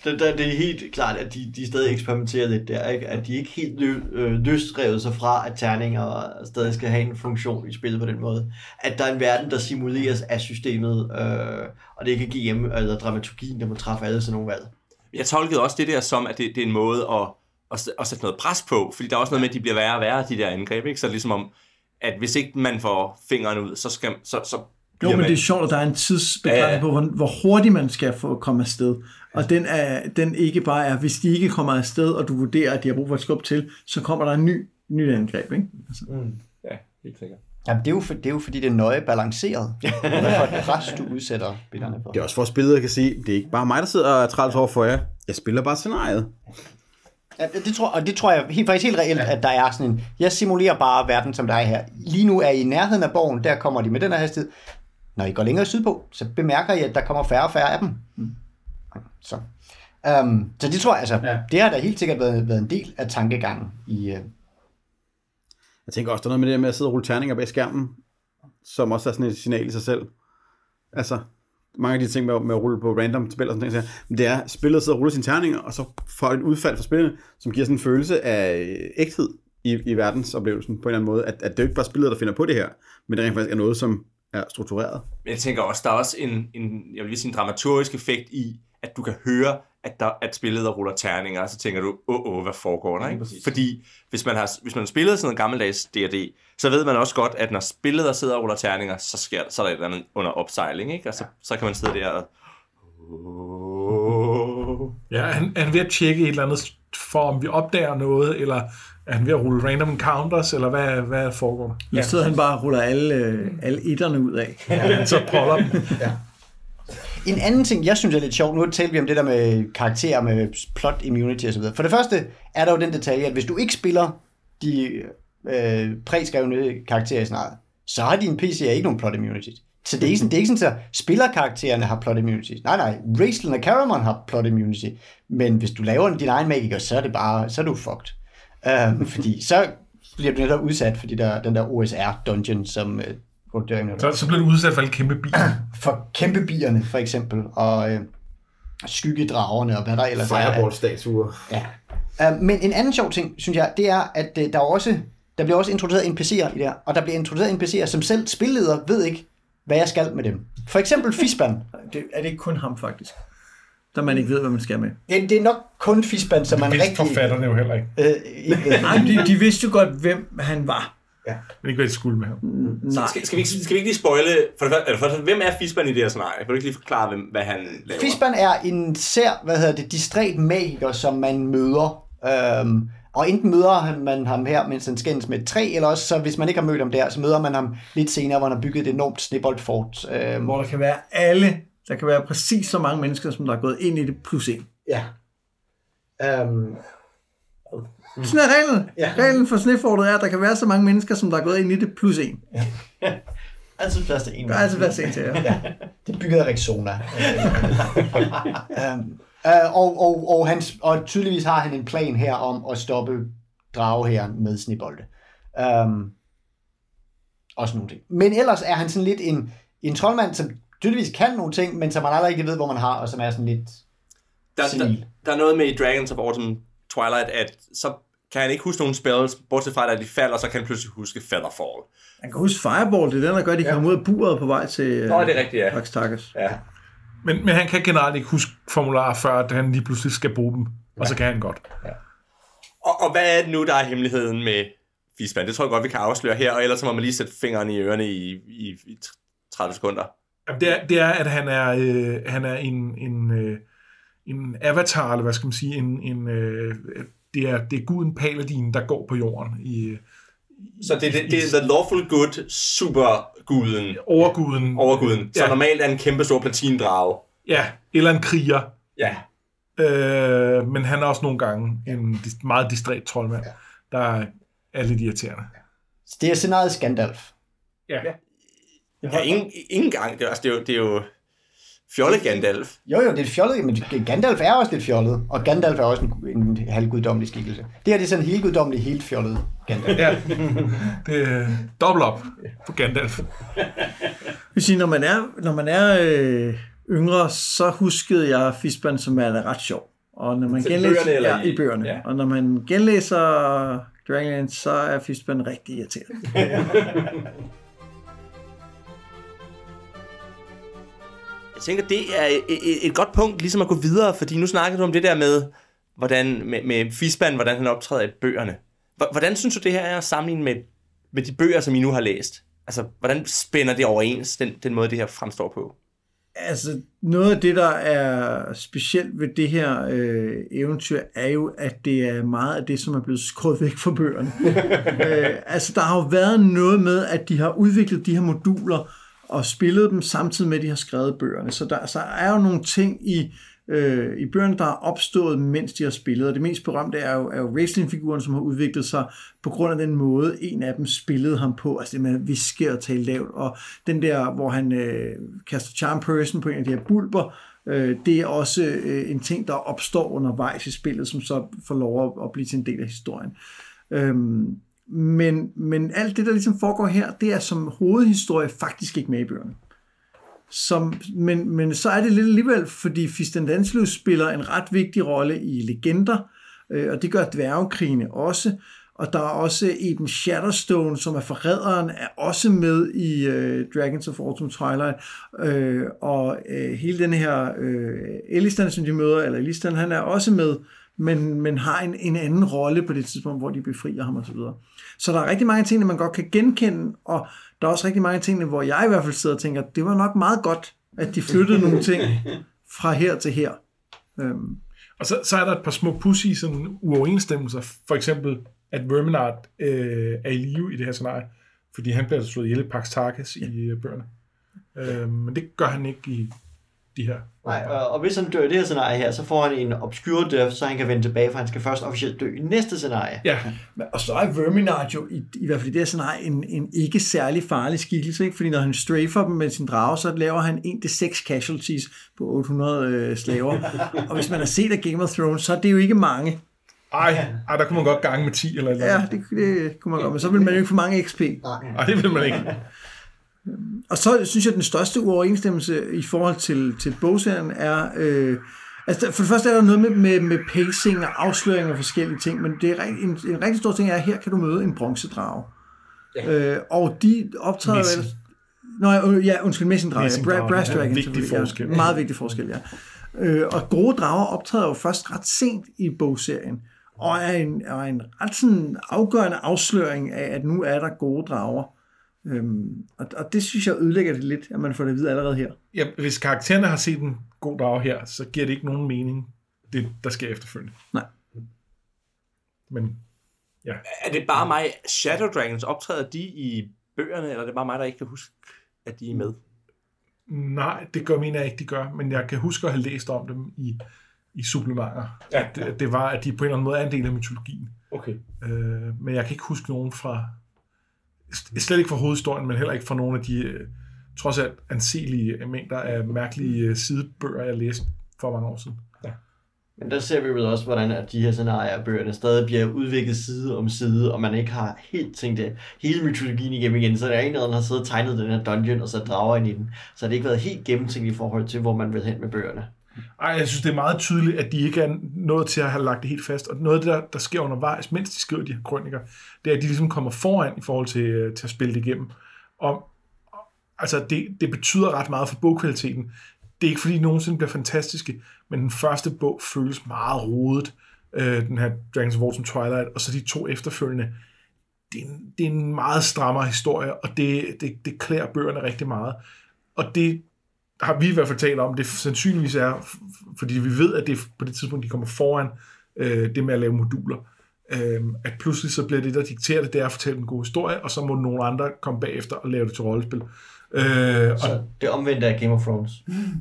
det, det, det er helt klart, at de, de stadig eksperimenterer lidt der, ikke? at de ikke helt lø, øh, løsrevet sig fra, at terninger stadig skal have en funktion i spillet på den måde. At der er en verden, der simuleres af systemet, øh, og det ikke kan give hjem, eller dramaturgien, der må træffe alle sådan nogle valg. Jeg tolkede også det der som, at det, det er en måde at, at, at sætte noget pres på, fordi der er også noget med, at de bliver værre og værre, de der angreb, ikke? Så det er ligesom om, at hvis ikke man får fingeren ud, så, skal, så, så jo, men det er sjovt, at der er en tidsbegrænsning ja. på, hvor, hvor hurtigt man skal få komme afsted. Og den, er, den ikke bare er, hvis de ikke kommer afsted, og du vurderer, at de har brug for et skub til, så kommer der en ny, ny angreb. Ikke? Altså. Mm. Ja, helt sikkert. Jamen, det er, jo for, det er jo fordi, det er nøje balanceret. [laughs] det er for et pres, du udsætter spillerne for. Det er også for, at spillet kan sige, det er ikke bare mig, der sidder og er træls over for jer. Jeg spiller bare scenariet. Ja, det tror, og det tror jeg helt, faktisk helt reelt, ja. at der er sådan en, jeg simulerer bare verden, som der er her. Lige nu er I i nærheden af borgen, der kommer de med den her hastighed. Når I går længere sydpå, så bemærker I, at der kommer færre og færre af dem. Mm. Så. Um, så det tror jeg, altså, ja. det har da helt sikkert været, været en del af tankegangen i... Uh... Jeg tænker også, der er noget med det med at sidde og rulle terninger bag skærmen, som også er sådan et signal i sig selv. Altså, mange af de ting med, med at rulle på random spil og sådan noget, men det er, spillet sidder og ruller sine terninger, og så får et udfald fra spillene, som giver sådan en følelse af ægthed i, i verdensoplevelsen på en eller anden måde, at, at det er ikke bare spillet, der finder på det her, men det rent faktisk er noget, som er struktureret. Men jeg tænker også, der er også en, en jeg vil sige, en dramaturgisk effekt i, at du kan høre, at, der, at spillet der ruller terninger, og så tænker du, åh, oh, oh, hvad foregår der? Ikke? Fordi hvis man, har, hvis man har spillet sådan noget gammeldags D&D, så ved man også godt, at når spillet der sidder og ruller terninger, så, sker, så er der et eller andet under opsejling, ikke? og så, så kan man sidde der og... Ja, han, han er ved at tjekke et eller andet, for om vi opdager noget, eller er han ved at rulle random encounters, eller hvad, hvad foregår der? Ja, sidder han bare og ruller alle, alle etterne ud af. Ja, så poller dem. ja. En anden ting, jeg synes er lidt sjovt, nu talte vi om det der med karakterer med plot immunity osv. For det første er der jo den detalje, at hvis du ikke spiller de øh, præskrevne karakterer i snart, så har din PC ikke nogen plot immunity. Så det er ikke sådan, det er ikke sådan at spillerkaraktererne har plot immunity. Nej, nej, Raistlin og Caramon har plot immunity. Men hvis du laver din egen magiker, så er det bare, så er du fucked. Øh, fordi så bliver du netop udsat for de der, den der OSR-dungeon, som øh, uh, så, så bliver du udsat for alle kæmpe bier. [clears throat] For kæmpe bierne, for eksempel, og øh, skyggedragerne, og hvad der ellers er. Fireball-statuer. Ja. Uh, men en anden sjov ting, synes jeg, det er, at uh, der er også der bliver også introduceret NPC'er i det her, og der bliver introduceret NPC'er, som selv spilleder ved ikke, hvad jeg skal med dem. For eksempel [laughs] Fisban. Det, er det ikke kun ham, faktisk? Der man ikke ved, hvad man skal med. Det, det er nok kun Fisban, som man Det vidste rigtig... forfatterne jo heller ikke. Øh, ikke. [laughs] Nej, de, de vidste jo godt, hvem han var. Men ikke hvad de skulle med ham. Nej. Skal, skal, vi, ikke- skal vi ikke lige spoile, for det, første- for, det hvem er Fisban i det her scenarie? Kan du ikke lige forklare, hvem, hvad han laver? Fisban er en sær, hvad hedder det, distræt magiker, som man møder. Øhm, og enten møder han- man ham her, mens han skændes med et træ, eller også, så hvis man ikke har mødt ham der, så møder man ham lidt senere, hvor han har bygget et enormt snibboldfort. Øhm, Hvor der kan være alle, der kan være præcis så mange mennesker, som der er gået ind i det, plus en. ja. Øhm, Sådan er reglen. Ja. Reglen for snefortet er, at der kan være så mange mennesker, som der er gået ind i det, plus en. [laughs] Altid plads til en. Der er altid plads til en til jer. [laughs] ja, det er bygget af Rexona. [laughs] øhm, øh, og, og, og, han, og tydeligvis har han en plan her om at stoppe dragehæren med snibolde. Øhm, også nogle ting. Men ellers er han sådan lidt en, en troldmand, som tydeligvis kan nogle ting, men som man aldrig rigtig ved, hvor man har, og som er sådan lidt... der, der, der er noget med i Dragons of Autumn Twilight, at så kan han ikke huske nogen spells, bortset fra, at de falder, så kan han pludselig huske Featherfall. Man kan huske Fireball, det er den, der gør, at de kommer ud af buret på vej til Nå, det er rigtigt, ja. Pax Takas. ja. Men, men han kan generelt ikke huske formularer, før at han lige pludselig skal bruge dem. Og så kan han godt. Og, og hvad er det nu, der er hemmeligheden med Fisban? Det tror jeg godt, vi kan afsløre her, og ellers så må man lige sætte fingeren i ørerne i, i, i 30 sekunder. Jamen, Det er, det er at han er, øh, han er en, en, øh, en avatar, eller hvad skal man sige, en, en, øh, det, er, det er guden Paladin, der går på jorden i Så det, det, det er the lawful good superguden, overguden. overguden, så Ja. normalt er en kæmpe stor platindrage. Ja, eller en kriger. Ja. Øh, men han er også nogle gange en meget distræt troldmand, der er lidt irriterende. Så det er scenariet Gandalf. Ja. ja ingen, ingen gang. Det er, altså, det er jo, det er jo fjolle Gandalf. Jo, jo, det er fjollet, men Gandalf er også lidt fjollet, og Gandalf er også en, en halvguddommelig skikkelse. Det her det er sådan en helt guddommelig, helt fjollet Gandalf. ja. Det er dobbelt op på Gandalf. Jeg vil sige, når man er, når man er øh, yngre, så huskede jeg Fisban som er ret sjov. Og når man Så i genlæser, bøgerne eller ja, i- i bøgerne. ja. Og når man genlæser Dragonlance, så er Fisban rigtig irriterende. [laughs] tænker, det er et, et, godt punkt ligesom at gå videre, fordi nu snakkede du om det der med, hvordan, med, med Fisban, hvordan han optræder i bøgerne. Hvordan synes du, det her er at sammenligne med, med de bøger, som I nu har læst? Altså, hvordan spænder det overens, den, den måde, det her fremstår på? Altså, noget af det, der er specielt ved det her øh, eventyr, er jo, at det er meget af det, som er blevet skåret væk fra bøgerne. [laughs] øh, altså, der har jo været noget med, at de har udviklet de her moduler og spillet dem samtidig med, at de har skrevet bøgerne. Så der, så er jo nogle ting i, øh, i bøgerne, der er opstået, mens de har spillet. Og det mest berømte er jo, er jo wrestlingfiguren, som har udviklet sig på grund af den måde, en af dem spillede ham på. Altså det med at viske og tale lavt. Og den der, hvor han øh, kaster charm person på en af de her bulber, øh, det er også øh, en ting, der opstår undervejs i spillet, som så får lov at, at blive til en del af historien. Øhm, men, men alt det, der ligesom foregår her, det er som hovedhistorie faktisk ikke med i bøgerne. Som, men, men så er det lidt alligevel, fordi Fistendansløs spiller en ret vigtig rolle i legender, øh, og det gør dværgekrigene også. Og der er også Eben Shatterstone, som er forræderen, er også med i øh, Dragons of Autumn Twilight. Øh, og øh, hele den her øh, Elistan, som de møder, eller Elistan, han er også med, men, men har en, en anden rolle på det tidspunkt, hvor de befrier ham osv. Så, så der er rigtig mange ting, man godt kan genkende, og der er også rigtig mange ting, hvor jeg i hvert fald sidder og tænker, det var nok meget godt, at de flyttede nogle ting [laughs] fra her til her. Øhm, Og så, så er der et par små pussy sådan uoverensstemmelser. For eksempel, at Verminard øh, er i live i det her scenarie, fordi han bliver slået ihjel i Pax Tarkas i øh, bøgerne. Øh, men det gør han ikke i de her. Nej, og, og hvis han dør i det her scenarie her, så får han en obscure death, så han kan vende tilbage, for han skal først officielt dø i næste scenarie. Ja, og så er Verminard jo, i, i hvert fald i det her scenarie, en, en ikke særlig farlig skikkelse, ikke? fordi når han strafer dem med sin drage, så laver han 1-6 casualties på 800 øh, slaver. [laughs] og hvis man har set af Game of Thrones, så er det jo ikke mange. ej, ej, der kunne man godt gange med 10 eller noget. Ja, det, det kunne man godt, men så vil man jo ikke få mange XP. Ej, det vil man ikke. [laughs] Og så synes jeg, at den største uoverensstemmelse i forhold til, til bogserien er, øh, Altså, for det første er der noget med, med, med pacing og afsløring og forskellige ting, men det er en, en rigtig stor ting er, at her kan du møde en bronzedrage. Ja. Øh, og de optræder vel... Nå, ja, øh, ja, undskyld. Ja, Messingdrage, Bra- Brass ja, Dragon. vigtig selvfølgelig, forskel. Ja. Meget vigtig forskel, ja. Øh, og gode drager optræder jo først ret sent i bogserien, og er en, er en ret sådan afgørende afsløring af, at nu er der gode drager. Øhm, og, og det synes jeg ødelægger det lidt, at man får det at vide allerede her. Ja, hvis karaktererne har set en god drag her, så giver det ikke nogen mening, det der sker efterfølgende. Nej. Men Er det bare mig, Shadow Dragons optræder de i bøgerne, eller er det bare mig, der ikke kan huske, at de er med? nej, det gør mener jeg ikke, de gør, men jeg kan huske at have læst om dem i, i supplementer. Ja, at, det, det var, at de på en eller anden måde er en del af mytologien. Okay. Øh, men jeg kan ikke huske nogen fra, slet ikke for hovedhistorien, men heller ikke for nogle af de, øh, trods alt anselige mængder af mærkelige øh, sidebøger, jeg læste for mange år siden. Ja. Men der ser vi jo også, hvordan at de her scenarier af bøgerne stadig bliver udviklet side om side, og man ikke har helt tænkt det, hele mytologien igennem igen. Så der er en, der har siddet og tegnet den her dungeon, og så drager ind i den. Så har ikke været helt gennemtænkt i forhold til, hvor man vil hen med bøgerne. Ej, jeg synes, det er meget tydeligt, at de ikke er nået til at have lagt det helt fast. Og noget af det, der, der sker undervejs, mens de skriver de her krøniker, det er, at de ligesom kommer foran i forhold til, øh, til at spille det igennem. Og, og altså, det, det betyder ret meget for bogkvaliteten. Det er ikke, fordi de nogensinde bliver fantastiske, men den første bog føles meget rodet. Øh, den her Dragons of Autumn Twilight, og så de to efterfølgende. Det er en, det er en meget strammere historie, og det, det, det klæder bøgerne rigtig meget. Og det har vi i hvert fald talt om, det sandsynligvis er, fordi vi ved, at det er på det tidspunkt, de kommer foran øh, det med at lave moduler. Øh, at pludselig så bliver det, der dikterer det, det er at fortælle en god historie, og så må nogle andre komme bagefter og lave det til rollespil. Øh, og, Så det omvendte af Game of Thrones.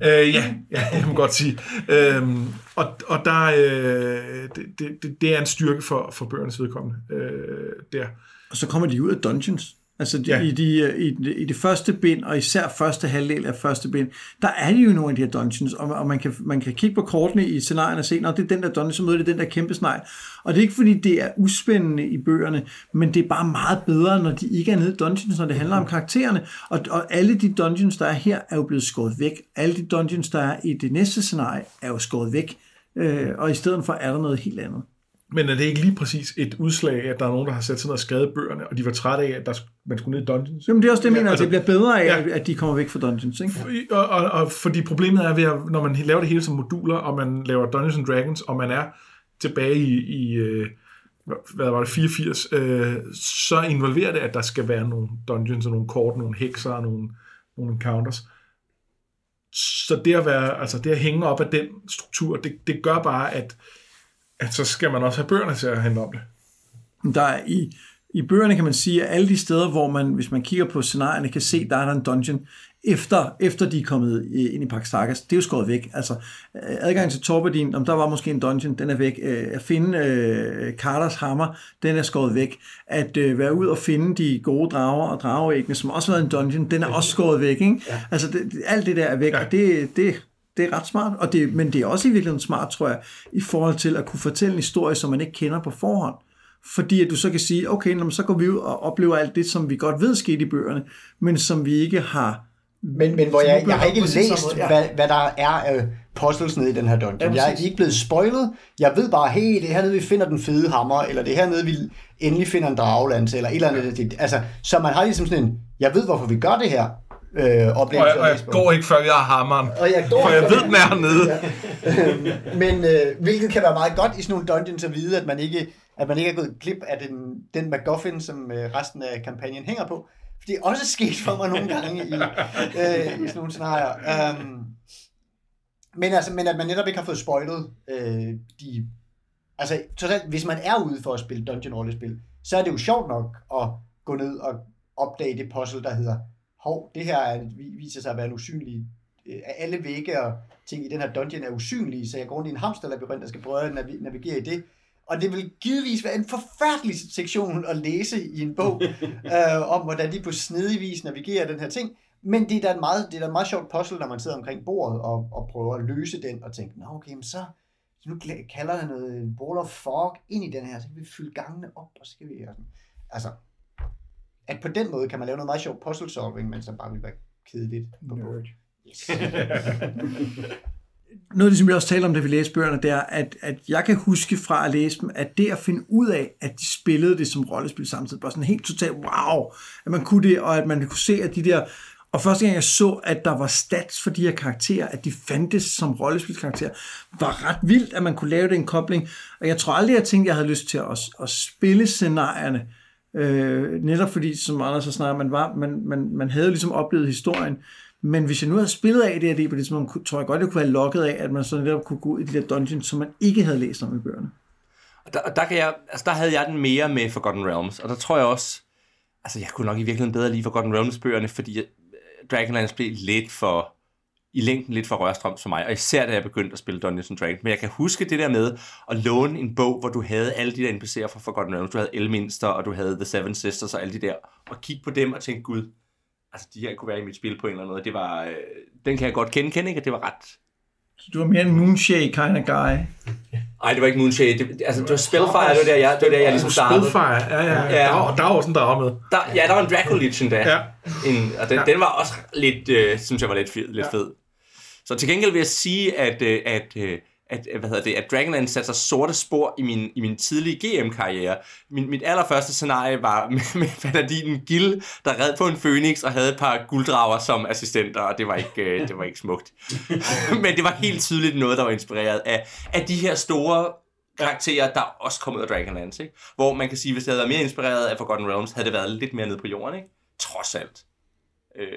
Øh, ja, ja, det kan man godt sige. Øhm, og, og der, øh, det, det, det er en styrke for, for bøgernes vedkommende. Øh, der. Og så kommer de ud af dungeons. Altså de, Ja. i, de, øh, i, de, i det første bind, og især første halvdel af første bind, der er de jo nogle af de her dungeons, og, og man, kan, man kan kigge på kortene i scenarierne og se, når det er den der dungeon, så møder det den der kæmpe snegl. Og det er ikke fordi, det er uspændende i bøgerne, men det er bare meget bedre, når de ikke er nede i dungeons, når det handler om karaktererne. Og, og alle de dungeons, der er her, er jo blevet skåret væk. Alle de dungeons, der er i det næste scenarie, er jo skåret væk. Øh, og i stedet for er der noget helt andet. Men er det ikke lige præcis et udslag, at der er nogen, der har sat sig ned og skrevet bøgerne, og de var trætte af, at der, man skulle ned i dungeons? Jamen det er også det, jeg mener, altså- at det bliver bedre af, Ja. ja. at de kommer væk fra dungeons. Ikke? Og, og, og fordi problemet er, ved at, når man laver det hele som moduler, og man laver Dungeons and Dragons, og man er tilbage i, i øh, hvad var det, 84, øh, så involverer det, at der skal være nogle dungeons og nogle kort, nogle hekser og nogle, nogle encounters. Så det at, være, altså det at hænge op af den struktur, det, det gør bare, at, at så skal man også have bøgerne til at handle om det. Der er i, I bøgerne kan man sige, at alle de steder, hvor man, hvis man kigger på scenarierne, kan se, der er der en dungeon, efter, efter de er kommet ind i Pax Sagas. Det er jo skåret væk. Altså, øh, adgang til Torbadin, om der var måske en dungeon, den er væk. Øh, At finde øh, Carters hammer, den er skåret væk. At øh, være ud og finde de gode drager og drageæggene, som også har været en dungeon, den er også skåret væk. Ikke? Ja. Altså, det, alt det der er væk, ja. og det, det, det er ret smart. Og det, men det er også i virkeligheden smart, tror jeg, i forhold til at kunne fortælle en historie, som man ikke kender på forhånd. Fordi at du så kan sige, okay, nå, men så går vi ud og oplever alt det, som vi godt ved skete i bøgerne, men som vi ikke har Men, men hvor jeg, jeg har ikke læst, måde, ja. hvad, hvad der er af puzzles nede i den her dungeon. Ja, jeg er ikke blevet spoilet. Jeg ved bare, hey, det er hernede, vi finder den fede hammer, eller det er hernede, vi endelig finder en dragelans, eller et eller andet. Det, altså, så man har ligesom sådan en, jeg ved, hvorfor vi gør det her, øh, Og oplevelse. jeg, og jeg går ikke, før jeg har hammeren. og jeg går For jeg ved, den er hernede. [laughs] Men øh, hvilket kan være meget godt i sådan nogle dungeons at vide, at man ikke, at man ikke er gået glip af den, den MacGuffin, som øh, resten af kampagnen hænger på. For det er også sket for mig nogle gange i, øh, i sådan nogle scenarier. Um, men, altså, men at man netop ikke har fået spoilet øh, de... Altså, trods alt, hvis man er ude for at spille dungeon rollespil, så er det jo sjovt nok at gå ned og opdage det puzzle, der hedder hov, det her er, vi- viser sig at være en usynlig øh, alle vægge og ting i den her dungeon er usynlige, så jeg går rundt i en hamsterlabyrint og skal prøve at navi- navigere i det. Og det vil givetvis være en forfærdelig sektion at læse i en bog, [laughs] øh, om hvordan de på snedig vis navigerer den her ting. Men det er da et meget, det er da et meget sjovt puzzle, når man sidder omkring bordet og, og prøver at løse den og tænker, nå okay, men så, så nu kalder jeg noget Wall of Fog ind i den her, så kan vi fylde gangene op, og så kan vi... Altså, at på den måde kan man lave noget meget sjovt puzzle solving, men så bare vil være kedeligt på bord. Yes. [laughs] noget af det, som vi også taler om, da vi læste bøgerne, det er, at, at jeg kan huske fra at læse dem, at det at finde ud af, at de spillede det som rollespil samtidig, var sådan helt totalt wow, at man kunne det, og at man kunne se, at de der og første gang jeg så, at der var stats for de her karakterer, at de fandtes som rollespilskarakterer, var ret vildt, at man kunne lave den kobling. Og jeg tror aldrig, jeg tænkte, jeg havde lyst til at, at spille scenarierne. Øh, netop fordi, som Anders så snakket, man, var, man, man, man havde ligesom oplevet historien. Men hvis jeg nu havde spillet af det her på det tidspunkt, tror jeg godt, jeg kunne have lukket af, at man så netop kunne gå ud i de der dungeons, som man ikke havde læst om i bøgerne. Og der, og der, kan jeg, altså der havde jeg den mere med Forgotten Realms, og der tror jeg også, altså jeg kunne nok i virkeligheden bedre lide Forgotten Realms bøgerne, fordi øh, Dragonlance blev lidt for, i længden lidt for rørstrøm for mig, og især da jeg begyndte at spille Dungeons and Dragons. Men jeg kan huske det der med at låne en bog, hvor du havde alle de der NPC'er fra Forgotten Realms. Du havde Elminster, og du havde The Seven Sisters og alle de der, og kigge på dem og tænke, gud, altså de her kunne være i mit spil på en eller anden måde. Det var, øh, den kan jeg godt kende, kende ikke? At det var ret så du var mere en Moonshade kind of guy? Nej, det var ikke Moonshade. Det, altså, det var Spellfire, det var der, jeg, det var der, jeg ligesom startede. Spellfire, ja, ja. ja. Der, var, der var også en drage med. Der, ja, der var en Draco Lich endda. Ja. En, og den, ja. den var også lidt, øh, synes jeg var lidt, fed, lidt ja. fed. Så til gengæld vil jeg sige, at, øh, at øh, at, hvad hedder det, at Dragonland satte sig sorte spor i min, i min tidlige GM-karriere. Min, mit allerførste scenarie var [laughs] med, med Paladinen Gil, der red på en Phoenix og havde et par gulddrager som assistenter, og det var ikke, øh, det var ikke smukt. [laughs] Men det var helt tydeligt noget, der var inspireret af, af de her store karakterer, der også kom ud af Dragonlance. Ikke? Hvor man kan sige, hvis det havde været mere inspireret af Forgotten Realms, havde det været lidt mere nede på jorden. Ikke? Trods alt. Øh,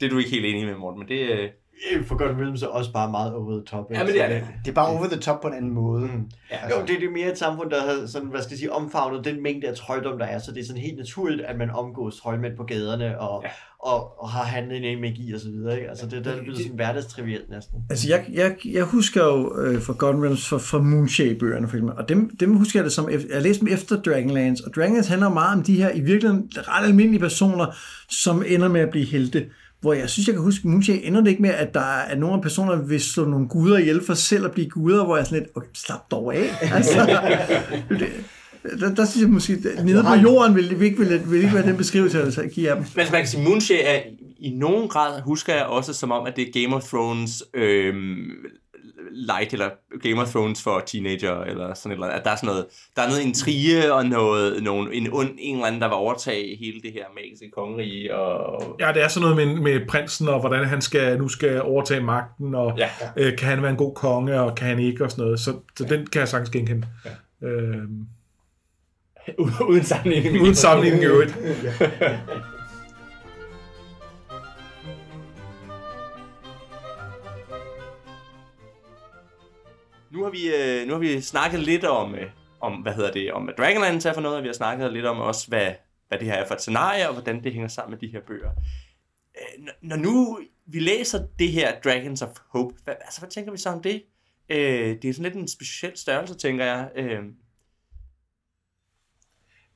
det er du ikke helt enig med, Morten, men det, øh, Forgotten Realms er også bare meget over the top. Ja, men det er det. Det er bare over the top på en anden måde. Mm. Ja, altså. Jo, det er det mere et samfund, der har sådan, hvad skal jeg sige, omfavnet den mængde af trøjdom, der er. Så det er sådan helt naturligt, at man omgås trøjmænd på gaderne og, ja. og, og har handlet en magi og så videre. Ikke? Altså det, der er blevet sådan hverdagstrivielt næsten. Altså jeg, jeg, jeg husker jo Forgotten Realms fra, fra Moonshade-bøgerne, for eksempel, og dem, dem husker jeg det som, jeg læste dem efter Dragonlance, og Dragonlance handler meget om de her i virkeligheden ret almindelige personer, som ender med at blive helte hvor jeg synes, jeg kan huske, Moonshade ender det ikke med, at der er nogle af personer, vil slå nogle guder ihjel for selv at blive guder, hvor jeg er sådan lidt, okay, slap dog af. [laughs] Altså, det, der, der synes jeg måske, at nede på jorden vil, vil, ikke, vil, vil ikke være den beskrivelse, jeg vil give af dem. Men man kan sige, Moonshade er i nogen grad, husker jeg også som om, at det er Game of Thrones øh, light, eller Game of Thrones for teenager, eller sådan et eller andet. At der er sådan noget, der er noget intrige, og noget, nogen, en, ond, en eller anden, der vil overtage hele det her magiske kongerige. Og... Ja, det er sådan noget med, med prinsen, og hvordan han skal, nu skal overtage magten, og ja. øh, kan han være en god konge, og kan han ikke, og sådan noget. Så, så den kan jeg sagtens genkende. Ja. Øhm. [laughs] Uden sammenligning. Uden sammenligning i øvrigt. [laughs] Nu har vi, øh, nu har vi snakket lidt om, øh, om, hvad hedder det, om hvad Dragonlance er for noget, og vi har snakket lidt om også, hvad, hvad det her er for et scenarie, og hvordan det hænger sammen med de her bøger. Øh, når nu vi læser det her Dragons of Hope, hvad, altså, hvad tænker vi så om det? Øh, det er sådan lidt en speciel størrelse, tænker jeg. Øh.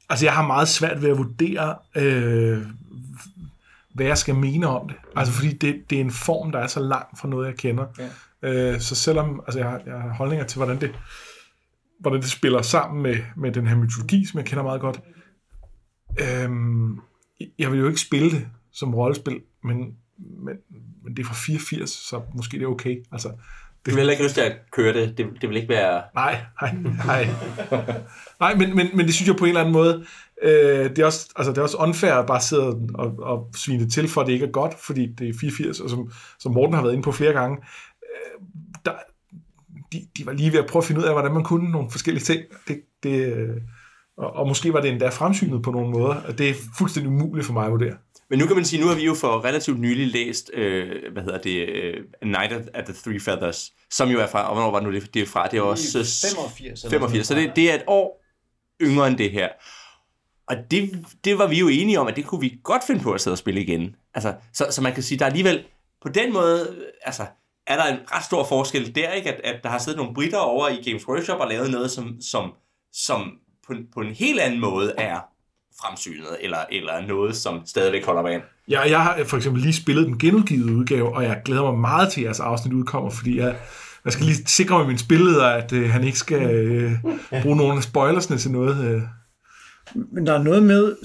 Altså, jeg har meget svært ved at vurdere, øh, hvad jeg skal mene om det. Altså, fordi det, det er en form, der er så langt fra noget, jeg kender. Ja. Øh, så selvom altså jeg, har, jeg har holdninger til, hvordan det, hvordan det spiller sammen med, med den her mytologi, som jeg kender meget godt, øh, jeg vil jo ikke spille det som rollespil, men, men, men det er fra 84, så måske det er okay. Altså, det, du vil ikke lyst til at køre det. Det, det vil ikke være... Nej, nej, nej. nej, men, men, men det synes jeg på en eller anden måde, øh, det, er også, altså, det er også unfair at bare sidde og, og svine det til, for at det ikke er godt, fordi det er 84, og som, som Morten har været inde på flere gange, de, de var lige ved at prøve at finde ud af, hvordan man kunne nogle forskellige ting. Det, det, og, og måske var det endda fremsynet på nogle måder, og det er fuldstændig umuligt for mig at vurdere. Men nu kan man sige, nu har vi jo for relativt nylig læst, øh, hvad hedder det, uh, Night at the Three Feathers, som jo er fra, og hvornår var det nu det er fra? Det er også... 85. 85, så det, det er et år yngre end det her. Og det, det var vi jo enige om, at det kunne vi godt finde på at sidde og spille igen. Altså, så, så man kan sige, der er alligevel på den måde, altså, er der en ret stor forskel der, ikke? At, at der har siddet nogle britter over i Games Workshop og lavet noget, som, som, som på, på en helt anden måde er fremsynet, eller, eller noget, som stadigvæk holder vand. Ja, jeg har for eksempel lige spillet den genudgivede udgave, og jeg glæder mig meget til, at jeres afsnit udkommer, fordi jeg, jeg skal lige sikre mig min spilleder, at øh, han ikke skal øh, bruge nogle af spoilersne til noget. Øh. Men der er noget med,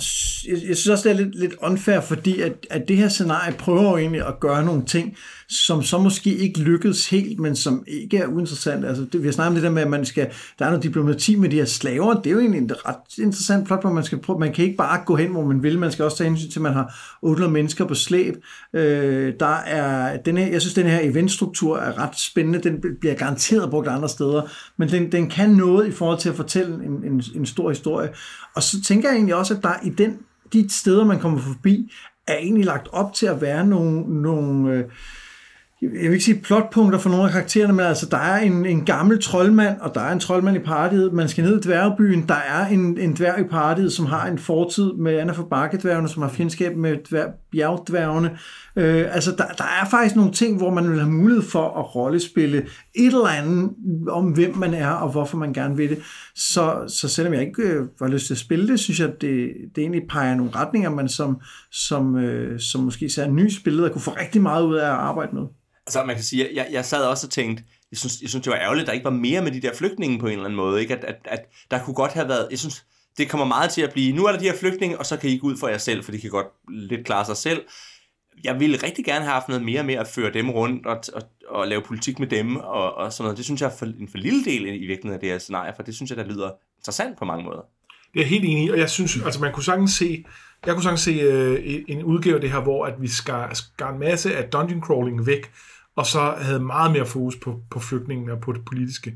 jeg, jeg synes også, det er lidt, lidt unfair, fordi at, at det her scenarie prøver jo egentlig at gøre nogle ting, som så måske ikke lykkedes helt, men som ikke er uinteressant. Altså, det, vi har snakket om det der med, at man skal, der er noget diplomati med de her slaver. Det er jo egentlig en ret interessant plot, hvor man skal prøve, man kan ikke bare gå hen, hvor man vil. Man skal også tage hensyn til, at man har 800 mennesker på slæb. Øh, der er, den her, jeg synes, den her eventstruktur er ret spændende. Den bliver garanteret brugt andre steder, men den, den kan noget i forhold til at fortælle en, en, en stor historie. Og så tænker jeg egentlig også, at der i den, de steder, man kommer forbi, er egentlig lagt op til at være nogle, nogle øh, jeg vil ikke sige plotpunkter for nogle af karaktererne, men altså, der er en, en gammel troldmand, og der er en troldmand i partiet. Man skal ned i dværgebyen. Der er en, en dværg i partiet, som har en fortid med Anna for Bakkedværgene, som har fjendskab med dværg, bjergdværgene. Øh, altså, der, der er faktisk nogle ting, hvor man vil have mulighed for at rollespille et eller andet om, hvem man er, og hvorfor man gerne vil det. Så, så selvom jeg ikke øh, var lyst til at spille det, synes jeg, at det, det egentlig peger nogle retninger, man som, som, øh, som måske ser en ny spiller, der kunne få rigtig meget ud af at arbejde med. Altså, man kan sige, jeg, jeg sad også og tænkte, jeg synes, jeg synes, det var ærgerligt, at der ikke var mere med de der flygtninge på en eller anden måde. Ikke? At, at, at der kunne godt have været, jeg synes, det kommer meget til at blive, nu er der de her flygtninge, og så kan I ikke ud for jer selv, for de kan godt lidt klare sig selv. Jeg ville rigtig gerne have haft noget mere med at føre dem rundt og, og, og lave politik med dem og, og sådan noget. Det synes jeg er for, en for lille del i virkeligheden af det her scenarie, for det synes jeg, der lyder interessant på mange måder. Det er helt enig og jeg synes, altså man kunne sagtens se, jeg kunne sagtens se øh, en udgave af det her, hvor at vi skar, skar en masse af dungeon crawling væk, og så havde meget mere fokus på, på flygtningen og på det politiske.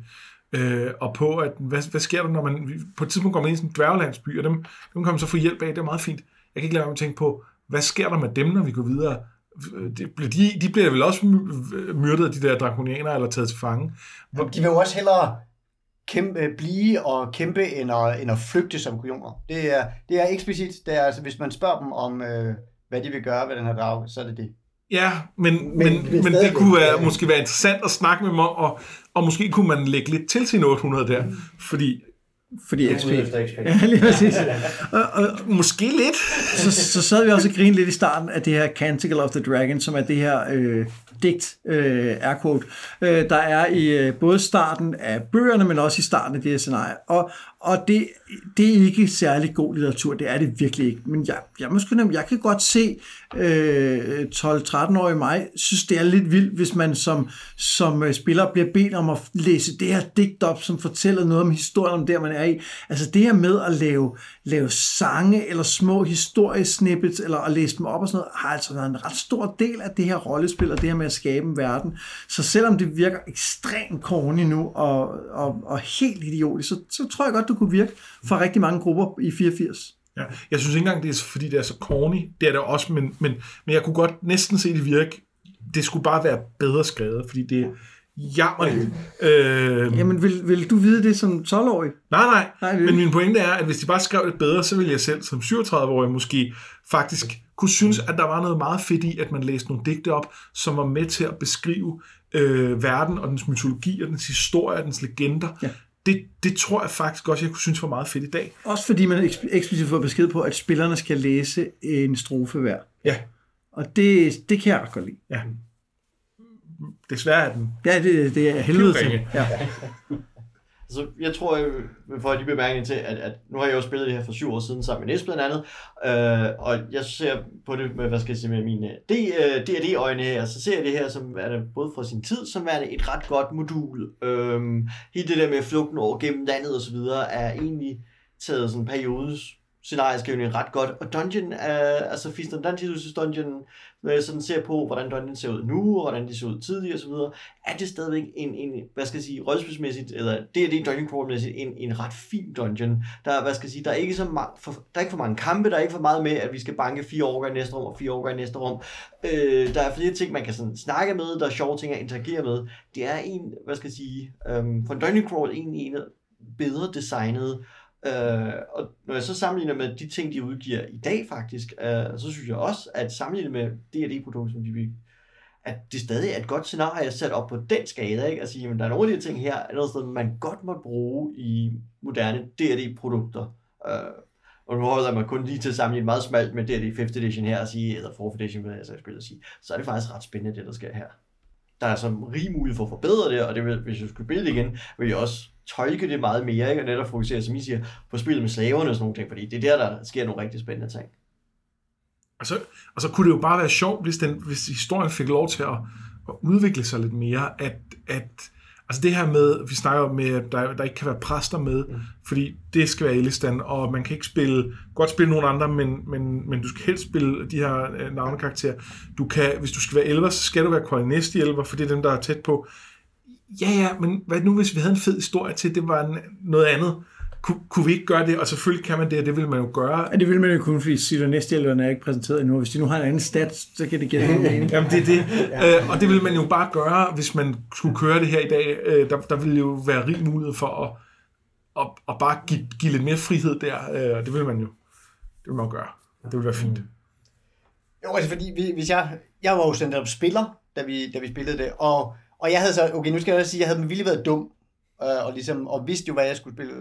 Øh, og på, at hvad, hvad sker der, når man på et tidspunkt kommer ind i sådan en dværgelandsby, og dem, dem kan man så få hjælp af, det er meget fint. Jeg kan ikke lade mig at tænke på, hvad sker der med dem, når vi går videre? Øh, de, de, de bliver vel også myrdet af de der drakonianer, eller taget til fange. Hvor... De vil jo også hellere kæmpe, blive og kæmpe, end at, end at flygte som kujoner. Det er, det er eksplicit. Det er, altså, hvis man spørger dem om, øh, hvad de vil gøre ved den her drag, så er det det. Ja, men, men, men, men det kunne være, måske være interessant at snakke med dem om, og, og måske kunne man lægge lidt til sin 800 der, fordi fordi XP. Ja, lige præcis. [laughs] Og, og, måske lidt. [laughs] Så, så sad vi også og grinede lidt i starten af det her Canticle of the Dragon, som er det her øh, digt, øh, quote, øh, der er i øh, både starten af bøgerne, men også i starten af det her scenarie. Og, og det, det er ikke særlig god litteratur, det er det virkelig ikke. Men jeg, jeg, måske, jeg kan godt se øh, 12-13-årige mig, synes det er lidt vildt, hvis man som, som øh, spiller bliver bedt om at læse det her digt op, som fortæller noget om historien om der, man er i. Altså det her med at lave, lave sange eller små historiesnippets, eller at læse dem op og sådan noget, har altså været en ret stor del af det her rollespil, og det her med at skabe en verden. Så selvom det virker ekstremt corny nu, og, og, og helt idiotisk, så, så tror jeg godt, du kunne virke for rigtig mange grupper i 84. Ja, jeg synes ikke engang, det er fordi, det er så corny. Det er det også, men, men, men jeg kunne godt næsten se det virke. Det skulle bare være bedre skrevet, fordi det er jammerligt. Øh, Jamen, vil, vil du vide det som 12-årig? Nej, nej. nej men min pointe er, at hvis de bare skrev det bedre, så ville jeg selv som 37-årig måske faktisk kunne synes, at der var noget meget fedt i, at man læste nogle digte op, som var med til at beskrive øh, verden og dens mytologi og dens historie og dens legender. Ja det, det tror jeg faktisk også, jeg kunne synes var meget fedt i dag. Også fordi man eksplicit får besked på, at spillerne skal læse en strofe hver. Ja. Og det, det kan jeg ret godt lide. Ja. Desværre er den. Ja, det, det er helvede til. Ja. [laughs] Altså, jeg tror, jeg får lige bemærkning til, at, at nu har jeg jo spillet det her for syv år siden sammen med Nis blandt andet, øh, og jeg ser på det med, hvad skal jeg sige, med mine D&D-øjne øh, her, så ser jeg det her som er det både fra sin tid, som er et ret godt modul. Øh, hele det der med flugten over gennem landet og så videre, er egentlig taget sådan en periodes scenarieskrivning ret godt. Og Dungeon, er, altså Feast and Dungeons Dungeon, når jeg sådan ser på, hvordan Dungeon ser ud nu, og hvordan de så ud tidligere osv., er det stadigvæk en, en hvad skal jeg sige, rollespilsmæssigt, eller det er det Dungeon Crawl-mæssigt, en, en ret fin dungeon. Der hvad skal jeg sige, der er ikke så mange, for, der er ikke for mange kampe, der er ikke for meget med, at vi skal banke fire orker i næste rum, og fire orker i næste rum. Øh, der er flere ting, man kan sådan snakke med, der er sjove ting at interagere med. Det er en, hvad skal jeg sige, øhm, for Dungeon Crawl egentlig en bedre designet, Øh, og når jeg så sammenligner med de ting, de udgiver i dag faktisk, øh, så synes jeg også, at sammenlignet med D&D-produkter, som de vil, at det stadig er et godt scenarie sat op på den skala, ikke? Altså, jamen, der er nogle af de ting her, noget sted, man godt må bruge i moderne D&D-produkter. Øh, og nu holder man kun lige til at sammenligne meget smalt med D&D 5th edition her, og sige, eller 4th edition, hvad jeg skal sige, så er det faktisk ret spændende, det der sker her. Der er så rig mulighed for at forbedre det, og det vil, hvis jeg skulle spille det igen, vil jeg også tolke det meget mere, ikke? og netop fokusere, som I siger, på spillet med slaverne og sådan nogle ting, fordi det er der, der sker nogle rigtig spændende ting. Og så, og så kunne det jo bare være sjovt, hvis, den, hvis historien fik lov til at, at udvikle sig lidt mere, at, at altså det her med, vi snakker med, at der, der ikke kan være præster med, mm. fordi det skal være Elistan, og man kan ikke spille, godt spille nogen andre, men, men, men du skal helst spille de her øh, navnekarakterer. Du kan, hvis du skal være elver, så skal du være koordinæst elver, for det er dem, der er tæt på. Ja, ja, men hvad nu, hvis vi havde en fed historie til, det var en, noget andet? Kunne, kunne vi ikke gøre det? Og selvfølgelig kan man det, og det vil man jo gøre. Ja, det vil man jo kun, fordi Sitter Næsthjælperne er ikke præsenteret endnu. Hvis de nu har en anden stat, så kan det give helt mening. [laughs] Jamen, det er det. ja. øh, og det vil man jo bare gøre, hvis man skulle køre det her i dag. Øh, der, der ville jo være rig mulighed for at, at, at bare give, give lidt mere frihed der. Øh, det vil man jo. Det vil man jo gøre. Det vil være fint. Jo, altså fordi vi, hvis jeg, jeg var jo op spiller, da vi, da vi spillede det, og, og jeg havde så, okay, nu skal jeg også sige, jeg havde med vilje været dum, øh, og, ligesom, og vidste jo, hvad jeg skulle spille,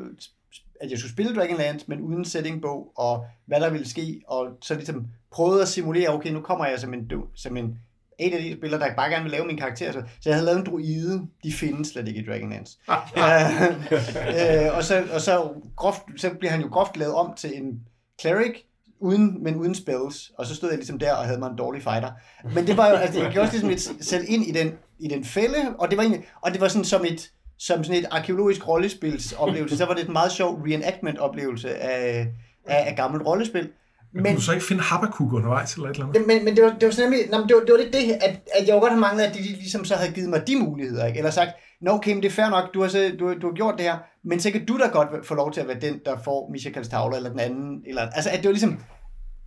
at jeg skulle spille Dragonlance, men uden settingbog, og hvad der ville ske, og så ligesom prøvede at simulere, okay, nu kommer jeg som en, som en en af de spillere, der bare gerne vil lave min karakter. Så, så jeg havde lavet en druide, de findes slet ikke i Dragonlance. Ah, [laughs] ja. [laughs] øh, og så, og så, groft, så bliver han jo groft lavet om til en cleric, uden, men uden spells, og så stod jeg ligesom der og havde mig en dårlig fighter. Men det var jo, altså, jeg gjorde også ligesom et, selv ind i den, i den fælde, og det var egentlig, og det var sådan som et, som sådan et arkeologisk rollespilsoplevelse, så var det et meget sjov reenactment-oplevelse af, af, af gammelt rollespil. Men, men kunne du så ikke finde Habakkuk undervejs eller et eller andet? Men, men det var, det var sådan nemlig, nej, det var, det var lidt det, at, at jeg jo godt have manglet, at de ligesom så havde givet mig de muligheder, ikke? eller sagt, nå okay, men det er fair nok, du har, så, du, du har gjort det her, men så kan du da godt få lov til at være den, der får Michakals tavle, eller den anden, eller, altså at det var ligesom,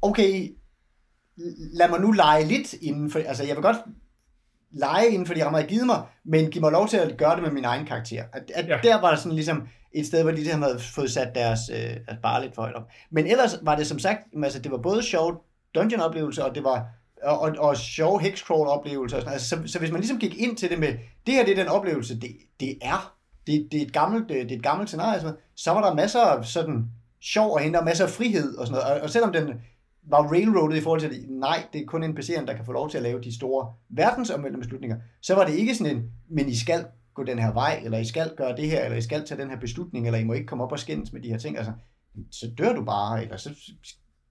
okay, lad mig nu lege lidt inden for, altså jeg vil godt lege inden for de rammer, jeg givet mig, men giv mig lov til at gøre det med min egen karakter. At, at ja. der var der sådan ligesom et sted, hvor de ligesom havde fået sat deres, øh, bare lidt for højt op. Men ellers var det som sagt, altså det var både sjovt dungeon-oplevelser, og det var og, og, og sjove hexcrawl-oplevelser. Altså, så, så hvis man ligesom gik ind til det med, det her det er den oplevelse, det, det er. Det, det, er et gammelt, det, det er et gammelt scenarie, så var der masser af sådan sjov at hente, og masser af frihed og sådan noget. Og, og selvom den var railroadet i forhold til, at nej, det er kun NPC'erne, der kan få lov til at lave de store verdensomvæltende beslutninger, så var det ikke sådan en, men I skal gå den her vej, eller I skal gøre det her, eller I skal tage den her beslutning, eller I må ikke komme op og skændes med de her ting. Altså, så dør du bare, eller så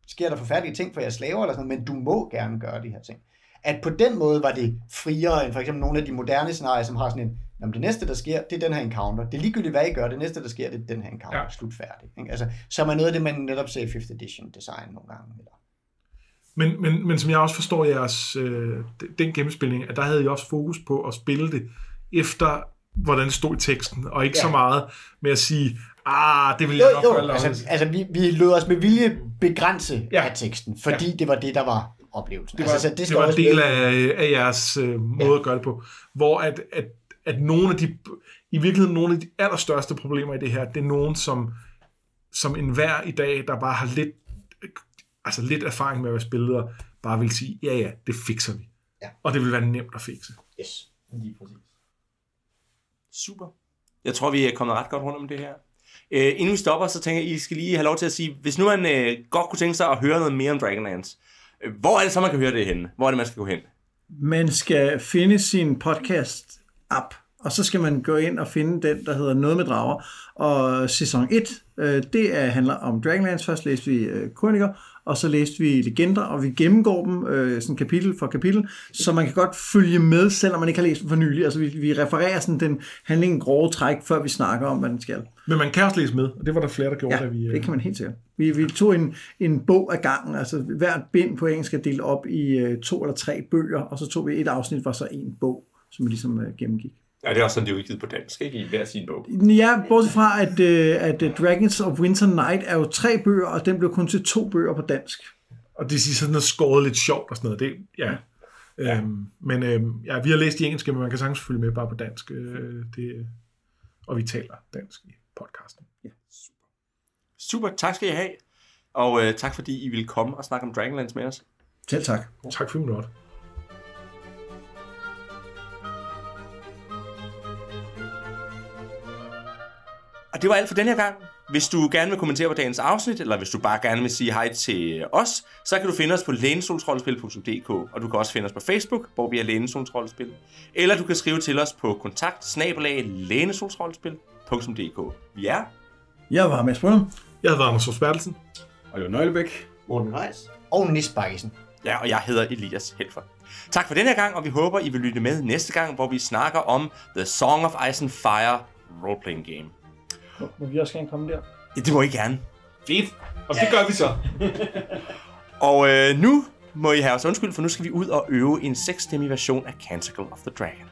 sker der forfærdelige ting for jeres slaver, eller sådan men du må gerne gøre de her ting. At på den måde var det friere end for eksempel nogle af de moderne scenarier, som har sådan en, jamen det næste, der sker, det er den her encounter. Det er ligegyldigt, hvad I gør, det næste, der sker, det er den her encounter. Ja. Slutfærdigt. Ikke? Altså, som er noget af det, man netop ser i 5th edition design nogle gange. Eller men, men, men som jeg også forstår jeres, øh, den gennemspilning, at der havde I også fokus på at spille det efter, hvordan det stod i teksten, og ikke ja. så meget med at sige, ah, det vil jeg jo, nok jo, altså, altså, vi, vi lød os med vilje begrænse ja. af teksten, fordi ja. det var det, der var oplevelsen. Det var, altså, så det, det var en del af, af jeres øh, måde ja. at gøre det på, hvor at, at, at nogle af de, i virkeligheden nogle af de allerstørste problemer i det her, det er nogen, som, som enhver i dag, der bare har lidt altså lidt erfaring med at være spilleder, bare vil sige, ja ja, det fikser vi. Ja. Og det vil være nemt at fikse. Yes, lige præcis. Super. Jeg tror, vi er kommet ret godt rundt om det her. Øh, inden vi stopper, så tænker jeg, I skal lige have lov til at sige, hvis nu man øh, godt kunne tænke sig at høre noget mere om Dragonlance, øh, hvor er det så, man kan høre det henne? Hvor er det, man skal gå hen? Man skal finde sin podcast-app, og så skal man gå ind og finde den, der hedder Noget med Drager. Og sæson 1, øh, det er, handler om Dragonlance. Først læste vi øh, Kroniker, og så læste vi Legender, og vi gennemgår dem øh, sådan kapitel for kapitel, så man kan godt følge med, selvom man ikke har læst dem for nylig. Altså vi, vi refererer sådan den handling grove træk, før vi snakker om, hvad den skal. Men man kan også læse med, og det var der flere, der gjorde, ja, da vi... Øh... det kan man helt sikkert. Vi, vi tog en, en bog af gangen, altså hvert bind på engelsk er delt op i øh, to eller tre bøger, og så tog vi et afsnit, var så en bog, som vi ligesom øh, gennemgik. Ja, det er også sådan, det er udgivet på dansk, ikke? I hver sin bog. Ja, bortset fra, at, uh, at uh, Dragons of Winter Night er jo tre bøger, og den blev kun til to bøger på dansk. Og det siger sådan noget skåret lidt sjovt og sådan noget. Det, ja. ja. Øhm, men øhm, ja, vi har læst de engelske, men man kan sagtens følge med bare på dansk. Øh, det, og vi taler dansk i podcasten. Ja. Super. Super, tak skal I have. Og øh, tak fordi I ville komme og snakke om Dragonlance med os. Selv tak. Tak for minutter. Og det var alt for denne her gang. Hvis du gerne vil kommentere på dagens afsnit, eller hvis du bare gerne vil sige hej til os, så kan du finde os på lænesolsrollespil.dk, og du kan også finde os på Facebook, hvor vi er Lænesolsrollespil. Eller du kan skrive til os på kontakt Vi er... Jeg var Mads Brønum. Jeg hedder Anders Forsbergelsen. Og var Nøglebæk. Morten Reis. Og Nis Bakkesen. Ja, og jeg hedder Elias Helfer. Tak for denne her gang, og vi håber, I vil lytte med næste gang, hvor vi snakker om The Song of Ice and Fire roleplaying game. Må- Må vi også gerne komme der? Ja, det må I gerne. Fedt. Og det gør vi så. [laughs] Og øh, nu må I have os undskyld, for nu skal vi ud og øve en 6 version af Canticle of the Dragon.